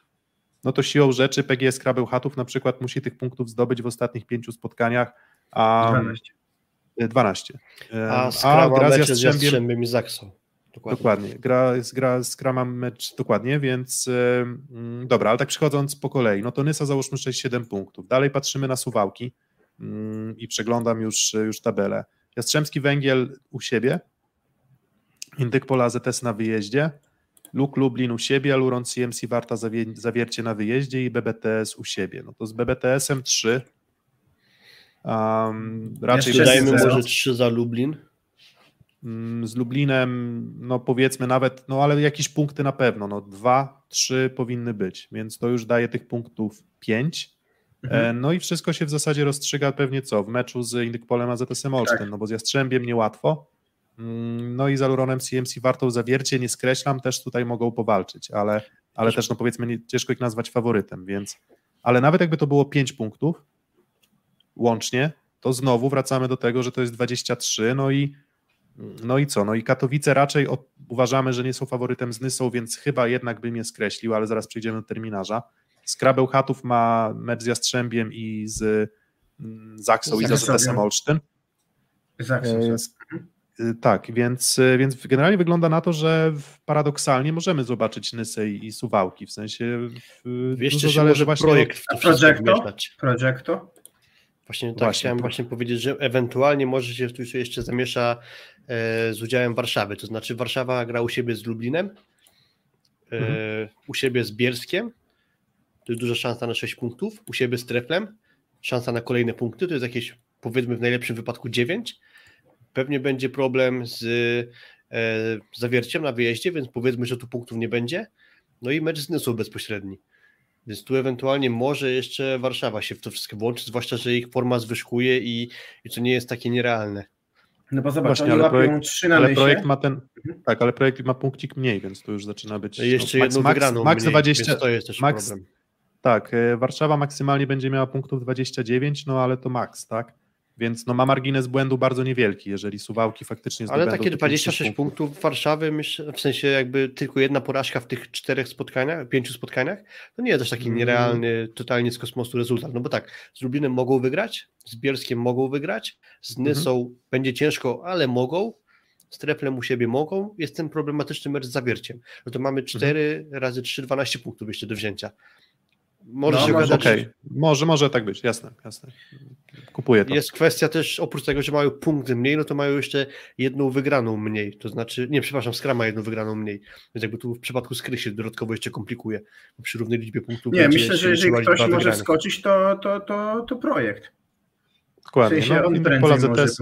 no to siłą rzeczy PGS Krabełchatów na przykład musi tych punktów zdobyć w ostatnich pięciu spotkaniach, a 12. 12. E, A skrama gra z mecze z Jastrzębiem, Jastrzębiem i Zaksą. Dokładnie. dokładnie, gra, jest- gra, gra mam mecz, dokładnie, więc mm, dobra, ale tak przychodząc po kolei, no to Nysa załóżmy 6-7 punktów, dalej patrzymy na Suwałki mm, i przeglądam już, już tabelę. Jastrzębski Węgiel u siebie, Indyk Pola AZS na wyjeździe, Luk Lublin u siebie, Luron CMC Warta zawie, Zawiercie na wyjeździe i BBTS u siebie. No to z BBTS-em 3. Um, raczej Jeszcze Dajmy może 3 za Lublin. Mm, z Lublinem, no powiedzmy nawet, no ale jakieś punkty na pewno, no dwa, trzy powinny być, więc to już daje tych punktów pięć. E, No i wszystko się w zasadzie rozstrzyga pewnie co, w meczu z Indykpolem AZS-em Olsztyn, Tak. no bo z Jastrzębiem niełatwo, Mm, no i z Aluronem CMC Wartą Zawiercie, nie skreślam, też tutaj mogą powalczyć, ale, ale też no powiedzmy nie, ciężko ich nazwać faworytem, więc, ale nawet jakby to było pięć punktów łącznie, to znowu wracamy do tego, że to jest 23, no i no i co? No i Katowice raczej od, uważamy, że nie są faworytem z Nysą, więc chyba jednak bym je skreślił, ale zaraz przejdziemy do terminarza. Skrabeł Chatów ma mecz z Jastrzębiem i z mm, Zaksą i z AZS-em. Olsztyn. Zaksą, E, tak. y, Tak, więc, y, więc generalnie wygląda na to, że paradoksalnie możemy zobaczyć Nysę i, i Suwałki, w sensie w, Wiesz, dużo zależy właśnie projekt od, w to Właśnie tak Właśnie, chciałem pro- właśnie powiedzieć, że ewentualnie może się tu jeszcze zamiesza e, z udziałem Warszawy, to znaczy Warszawa gra u siebie z Lublinem, e, Mhm. u siebie z Bielskiem, to jest duża szansa na 6 punktów, u siebie z Treflem, szansa na kolejne punkty, to jest jakieś powiedzmy w najlepszym wypadku 9, pewnie będzie problem z e, zawierciem na wyjeździe, więc powiedzmy, że tu punktów nie będzie, no i mecz z Nysą bezpośredni. Więc tu ewentualnie może jeszcze Warszawa się w to wszystko włączy, zwłaszcza, że ich forma zwyżkuje i, i to nie jest takie nierealne. No bo zobacz, Właśnie, oni ale łapią projekt- 3 na ale projekt ma ten, tak, ale projekt ma punkcik mniej, więc to już zaczyna być No i jeszcze no, jedną max, wygraną max mniej, 20, więc to jest też max- problem. Tak, e, Warszawa maksymalnie będzie miała punktów 29, no ale to maks, tak? Więc no ma margines błędu bardzo niewielki, jeżeli Suwałki faktycznie Ale zdobędą takie te 26 pięć, sześć punktów Warszawy, myślę, w sensie jakby tylko jedna porażka w tych czterech spotkaniach, pięciu spotkaniach, to nie jest też taki Mm. nierealny, totalnie z kosmosu rezultat. No bo tak, z Lublinem mogą wygrać, z Bielskiem mogą wygrać, z Mhm. Nysą będzie ciężko, ale mogą, z Treflem u siebie mogą, jest ten problematyczny mecz z Zawierciem. No to mamy 4 razy 3, 12 punktów jeszcze do wzięcia. Może No, się może- okazać, Okej, może, może tak być, jasne, jasne. Kupuję to. Jest kwestia też, oprócz tego, że mają punkty mniej, no to mają jeszcze jedną wygraną mniej. To znaczy, nie, przepraszam, Skra ma jedną wygraną mniej. Więc jakby tu w przypadku Skry się dodatkowo jeszcze komplikuje. Bo przy równej liczbie punktów Nie, myślę, że jeżeli ktoś może wygranych. skoczyć, to, to, to, to projekt. W Dokładnie. sensie No, on Indyk prędzej Pola ZS,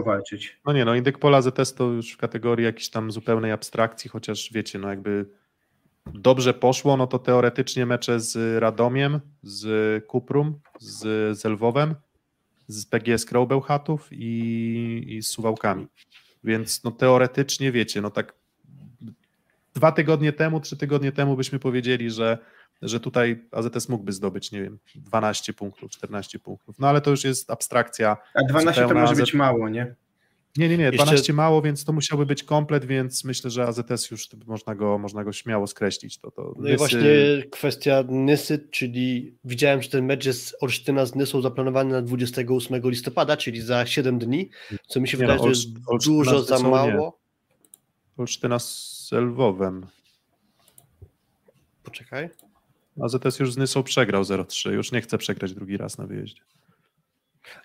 no nie no, Indyk Pola ZS to już w kategorii jakiejś tam zupełnej abstrakcji, chociaż wiecie, no jakby dobrze poszło, no to teoretycznie mecze z Radomiem, z Kuprum, z, z Lwowem, z PGS Kraubełchatów i, i z Suwałkami. Więc no teoretycznie wiecie, no tak dwa tygodnie temu, trzy tygodnie temu byśmy powiedzieli, że, że tutaj AZS mógłby zdobyć, nie wiem, 12 punktów, 14 punktów. No ale to już jest abstrakcja. A 12 to może być mało, nie? Nie, nie, nie, Jeszcze- 12 mało, więc to musiałby być komplet, więc myślę, że AZS już można go, można go śmiało skreślić. To, to No i Nysy- właśnie kwestia Nysy, czyli widziałem, że ten mecz jest Olsztyna z Nysą zaplanowany na 28 listopada, czyli za 7 dni, co mi się Nie wydaje, no, że jest Olsztyna dużo z za Nysą nie. mało. Olsztyna z Lwowem. Poczekaj. AZS już z Nysą przegrał 0-3, już nie chce przegrać drugi raz na wyjeździe.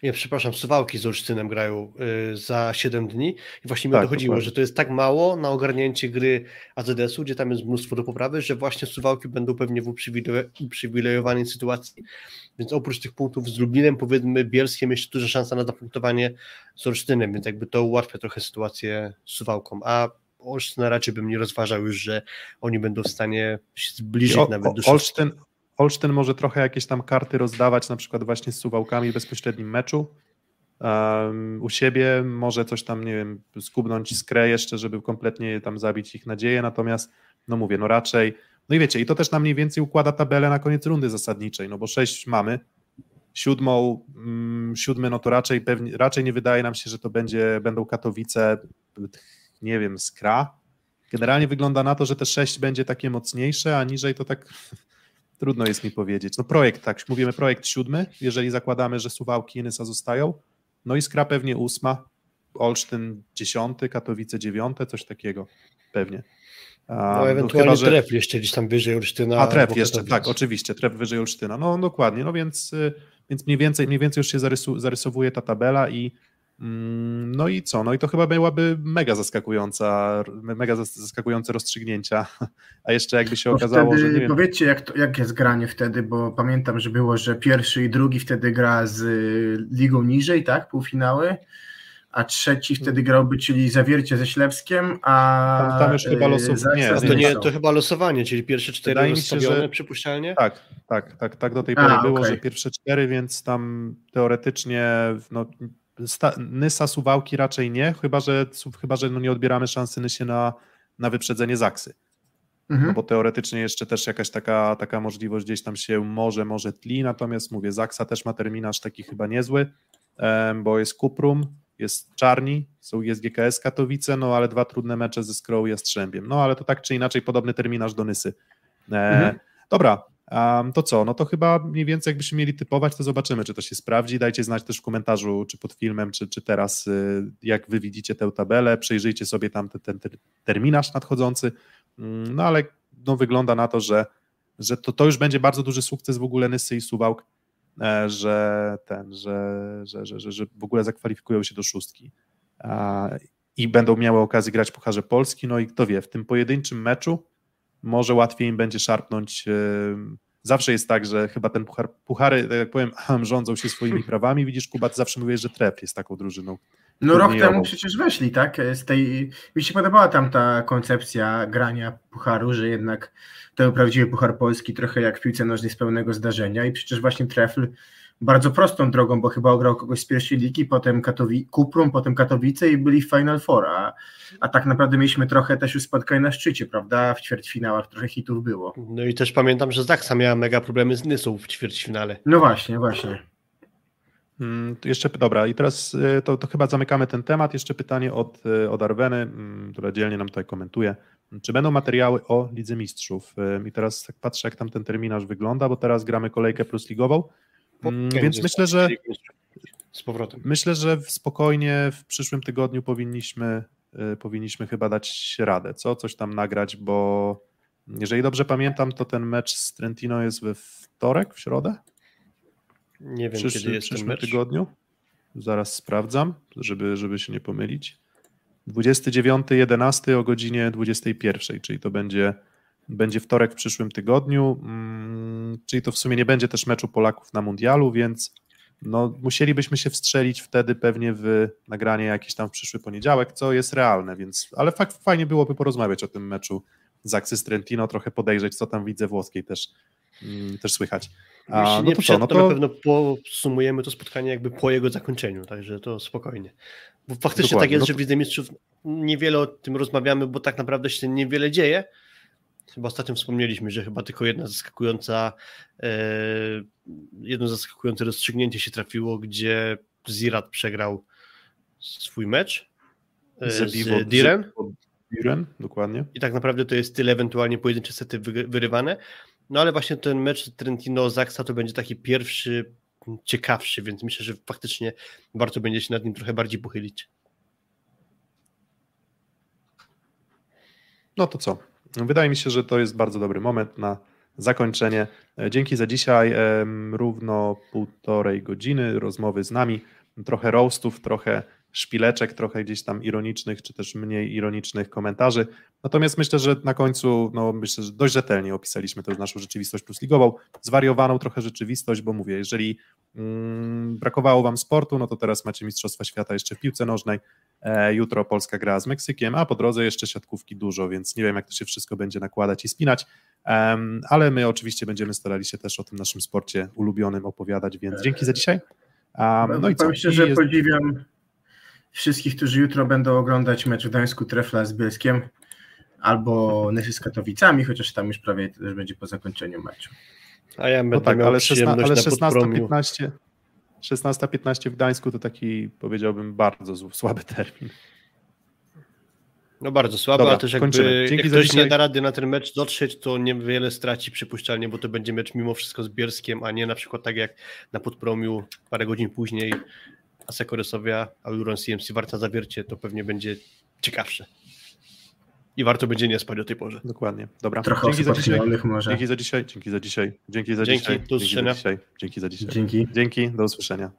Nie, przepraszam, Suwałki z Olsztynem grają y, za 7 dni. I właśnie mi Tak, to chodziło, dokładnie. że to jest tak mało na ogarnięcie gry AZS-u, gdzie tam jest mnóstwo do poprawy, że właśnie Suwałki będą pewnie w uprzywile- uprzywilejowanej sytuacji, więc oprócz tych punktów z Lublinem, powiedzmy Bielskiem, jeszcze duża szansa na zapunktowanie z Olsztynem, więc jakby to ułatwia trochę sytuację z Suwałką, a Olsztyna raczej bym nie rozważał już, że oni będą w stanie się zbliżyć O, nawet do Olsztyn, Olsztyn może trochę jakieś tam karty rozdawać, na przykład właśnie z Suwałkami w bezpośrednim meczu, um, u siebie, może coś tam, nie wiem, skubnąć skrę jeszcze, żeby kompletnie tam zabić ich nadzieję, natomiast, no mówię, no raczej, no i wiecie, i to też nam mniej więcej układa tabelę na koniec rundy zasadniczej, no bo sześć mamy, siódmą, mm, siódmy, no to raczej pewnie, raczej nie wydaje nam się, że to będzie, będą Katowice, nie wiem, Skra. Generalnie wygląda na to, że te sześć będzie takie mocniejsze, a niżej to tak trudno jest mi powiedzieć. No projekt, tak, mówimy projekt siódmy, jeżeli zakładamy, że Suwałki i Nysa zostają, no i Skra pewnie ósma, Olsztyn dziesiąty, Katowice dziewiąte, coś takiego, pewnie. No ewentualnie no, że... tref jeszcze gdzieś tam wyżej Olsztyna. A tref jeszcze, tak, oczywiście, tref wyżej Olsztyna. No dokładnie, no więc, y, więc mniej, więcej, mniej więcej już się zarysu, zarysowuje ta tabela i no i co? No i to chyba byłaby mega zaskakująca, mega zaskakujące rozstrzygnięcia. A jeszcze jakby się okazało, wtedy, że. Nie wiem... Powiedzcie, jak, to, jak jest granie wtedy, bo pamiętam, że było, że pierwszy i drugi wtedy gra z y, ligą niżej, tak? Półfinały a trzeci wtedy grałby, czyli Zawiercie ze Ślepskiem, a... Tam, tam już chyba losowanie. Nie, to, nie, to chyba losowanie, czyli pierwsze cztery rozstawione, że... przypuszczalnie? Tak, tak, tak, tak do tej pory a, było, okay. że pierwsze cztery, więc tam teoretycznie no, sta, Nysa, Suwałki raczej nie, chyba że, chyba, że no nie odbieramy szansy Nysie na, na wyprzedzenie Zaksy. Mhm. No bo teoretycznie jeszcze też jakaś taka, taka możliwość gdzieś tam się może, może tli, natomiast mówię, Zaksa też ma terminarz taki chyba niezły, bo jest Kuprum, jest Czarni, są jest GKS Katowice, no ale dwa trudne mecze ze Skrą i Jastrzębiem. No ale to tak czy inaczej podobny terminarz do Nysy. E, mhm. Dobra, um, to co? No to chyba mniej więcej jakbyśmy mieli typować, to zobaczymy, czy to się sprawdzi. Dajcie znać też w komentarzu, czy pod filmem, czy, czy teraz, y, jak wy widzicie tę tabelę. Przejrzyjcie sobie tam ten, ten terminarz nadchodzący. Mm, no ale no, wygląda na to, że, że to, to już będzie bardzo duży sukces w ogóle Nysy i Suwałk E, że ten, że, że, że, że, w ogóle zakwalifikują się do szóstki i będą miały okazję grać Pucharze Polski, no i kto wie, w tym pojedynczym meczu może łatwiej im będzie szarpnąć zawsze jest tak, że chyba ten puchar, puchary, tak jak powiem, rządzą się swoimi prawami. Widzisz, Kuba, ty zawsze mówisz, że Trep jest taką drużyną. No rok temu przecież weszli, tak? Z tej, mi się podobała tam ta koncepcja grania pucharu, że jednak ten prawdziwy puchar polski trochę jak w piłce nożnej z pełnego zdarzenia i przecież właśnie Trefl bardzo prostą drogą, bo chyba ograł kogoś z pierwszej ligi, potem Katowi Kuprum, potem Katowice i byli w Final Four, a, a tak naprawdę mieliśmy trochę też już spotkań na szczycie, prawda? W ćwierćfinałach trochę hitów było. No i też pamiętam, że Zaksa miała mega problemy z Nysą w ćwierćfinale. No właśnie, właśnie. Hmm, jeszcze, dobra, i teraz y, to, to, chyba zamykamy ten temat. Jeszcze pytanie od, y, od Arweny, mm, która dzielnie nam tutaj komentuje. Czy będą materiały o Lidze Mistrzów? Y, I teraz tak patrzę, jak tam ten terminarz wygląda, bo teraz gramy kolejkę plus ligową. Mm, więc myślę, że z powrotem. Myślę, że spokojnie w przyszłym tygodniu powinniśmy, y, powinniśmy chyba dać radę, co? Coś tam nagrać, bo jeżeli dobrze pamiętam, to ten mecz z Trentino jest we wtorek, w środę? Nie wiem, Przysz, kiedy jest w przyszłym tygodniu. Zaraz sprawdzam, żeby, żeby się nie pomylić. 29.11 o godzinie 21, czyli to będzie będzie wtorek w przyszłym tygodniu, mm, czyli to w sumie nie będzie też meczu Polaków na mundialu, więc no, musielibyśmy się wstrzelić wtedy pewnie w nagranie jakieś tam w przyszły poniedziałek, co jest realne, więc, ale fakt, fajnie byłoby porozmawiać o tym meczu z Axis Trentino, trochę podejrzeć, co tam widzę włoskiej też, mm, też słychać. A, Jeśli no to, co, no to, to na pewno podsumujemy to spotkanie jakby po jego zakończeniu, także to spokojnie. Bo faktycznie Dokładnie. tak jest, no to... że w Lidze Mistrzów niewiele o tym rozmawiamy, bo tak naprawdę się niewiele dzieje, Chyba ostatnio wspomnieliśmy, że chyba tylko jedna zaskakująca, e, jedno zaskakujące rozstrzygnięcie się trafiło, gdzie Zirat przegrał swój mecz e, z, z Diren. Diren, dokładnie. I tak naprawdę to jest tyle ewentualnie pojedyncze sety wyrywane. No ale właśnie ten mecz Trentino-Zaksa to będzie taki pierwszy, ciekawszy, więc myślę, że faktycznie warto będzie się nad nim trochę bardziej pochylić. No to co? Wydaje mi się, że to jest bardzo dobry moment na zakończenie. E, dzięki za dzisiaj. Równo półtorej godziny rozmowy z nami. Trochę roastów, trochę szpileczek, trochę gdzieś tam ironicznych, czy też mniej ironicznych komentarzy. Natomiast myślę, że na końcu, no myślę, że dość rzetelnie opisaliśmy tę naszą rzeczywistość plusligową, zwariowaną trochę rzeczywistość, bo mówię, jeżeli mm, brakowało Wam sportu, no to teraz macie Mistrzostwa Świata jeszcze w piłce nożnej, e, jutro Polska gra z Meksykiem, a po drodze jeszcze siatkówki dużo, więc nie wiem, jak to się wszystko będzie nakładać i spinać, ale my oczywiście będziemy starali się też o tym naszym sporcie ulubionym opowiadać, więc dzięki za dzisiaj. A, no i co? Powiem szczerze, I jest- podziwiam wszystkich, którzy jutro będą oglądać mecz w Gdańsku Trefla z Bielskiem albo Nesy z Katowicami, chociaż tam już prawie też będzie po zakończeniu meczu. A ja będę No tak, miał ale, 16, ale na podpromiu. 16-15 16-15 w Gdańsku to taki, powiedziałbym, bardzo słaby termin. No bardzo słabo, Dobra, ale też jakby kończymy. Dzięki jak ktoś dzisiaj. nie da rady na ten mecz dotrzeć, to niewiele straci przypuszczalnie, bo to będzie mecz mimo wszystko z Bierskiem, a nie na przykład tak jak na Podpromiu parę godzin później Asekoresowia, Auron CMC Warta Zawiercie, to pewnie będzie ciekawsze. I warto będzie nie spać o tej porze. Dokładnie. Dobra. Trochę Dzięki za dzisiaj. może. Dzięki za dzisiaj. Dzięki za dzisiaj. Dzięki za Dzięki, dzisiaj. do usłyszenia. Dzięki za dzisiaj. Dzięki za dzisiaj. Dzięki. Dzięki, do usłyszenia.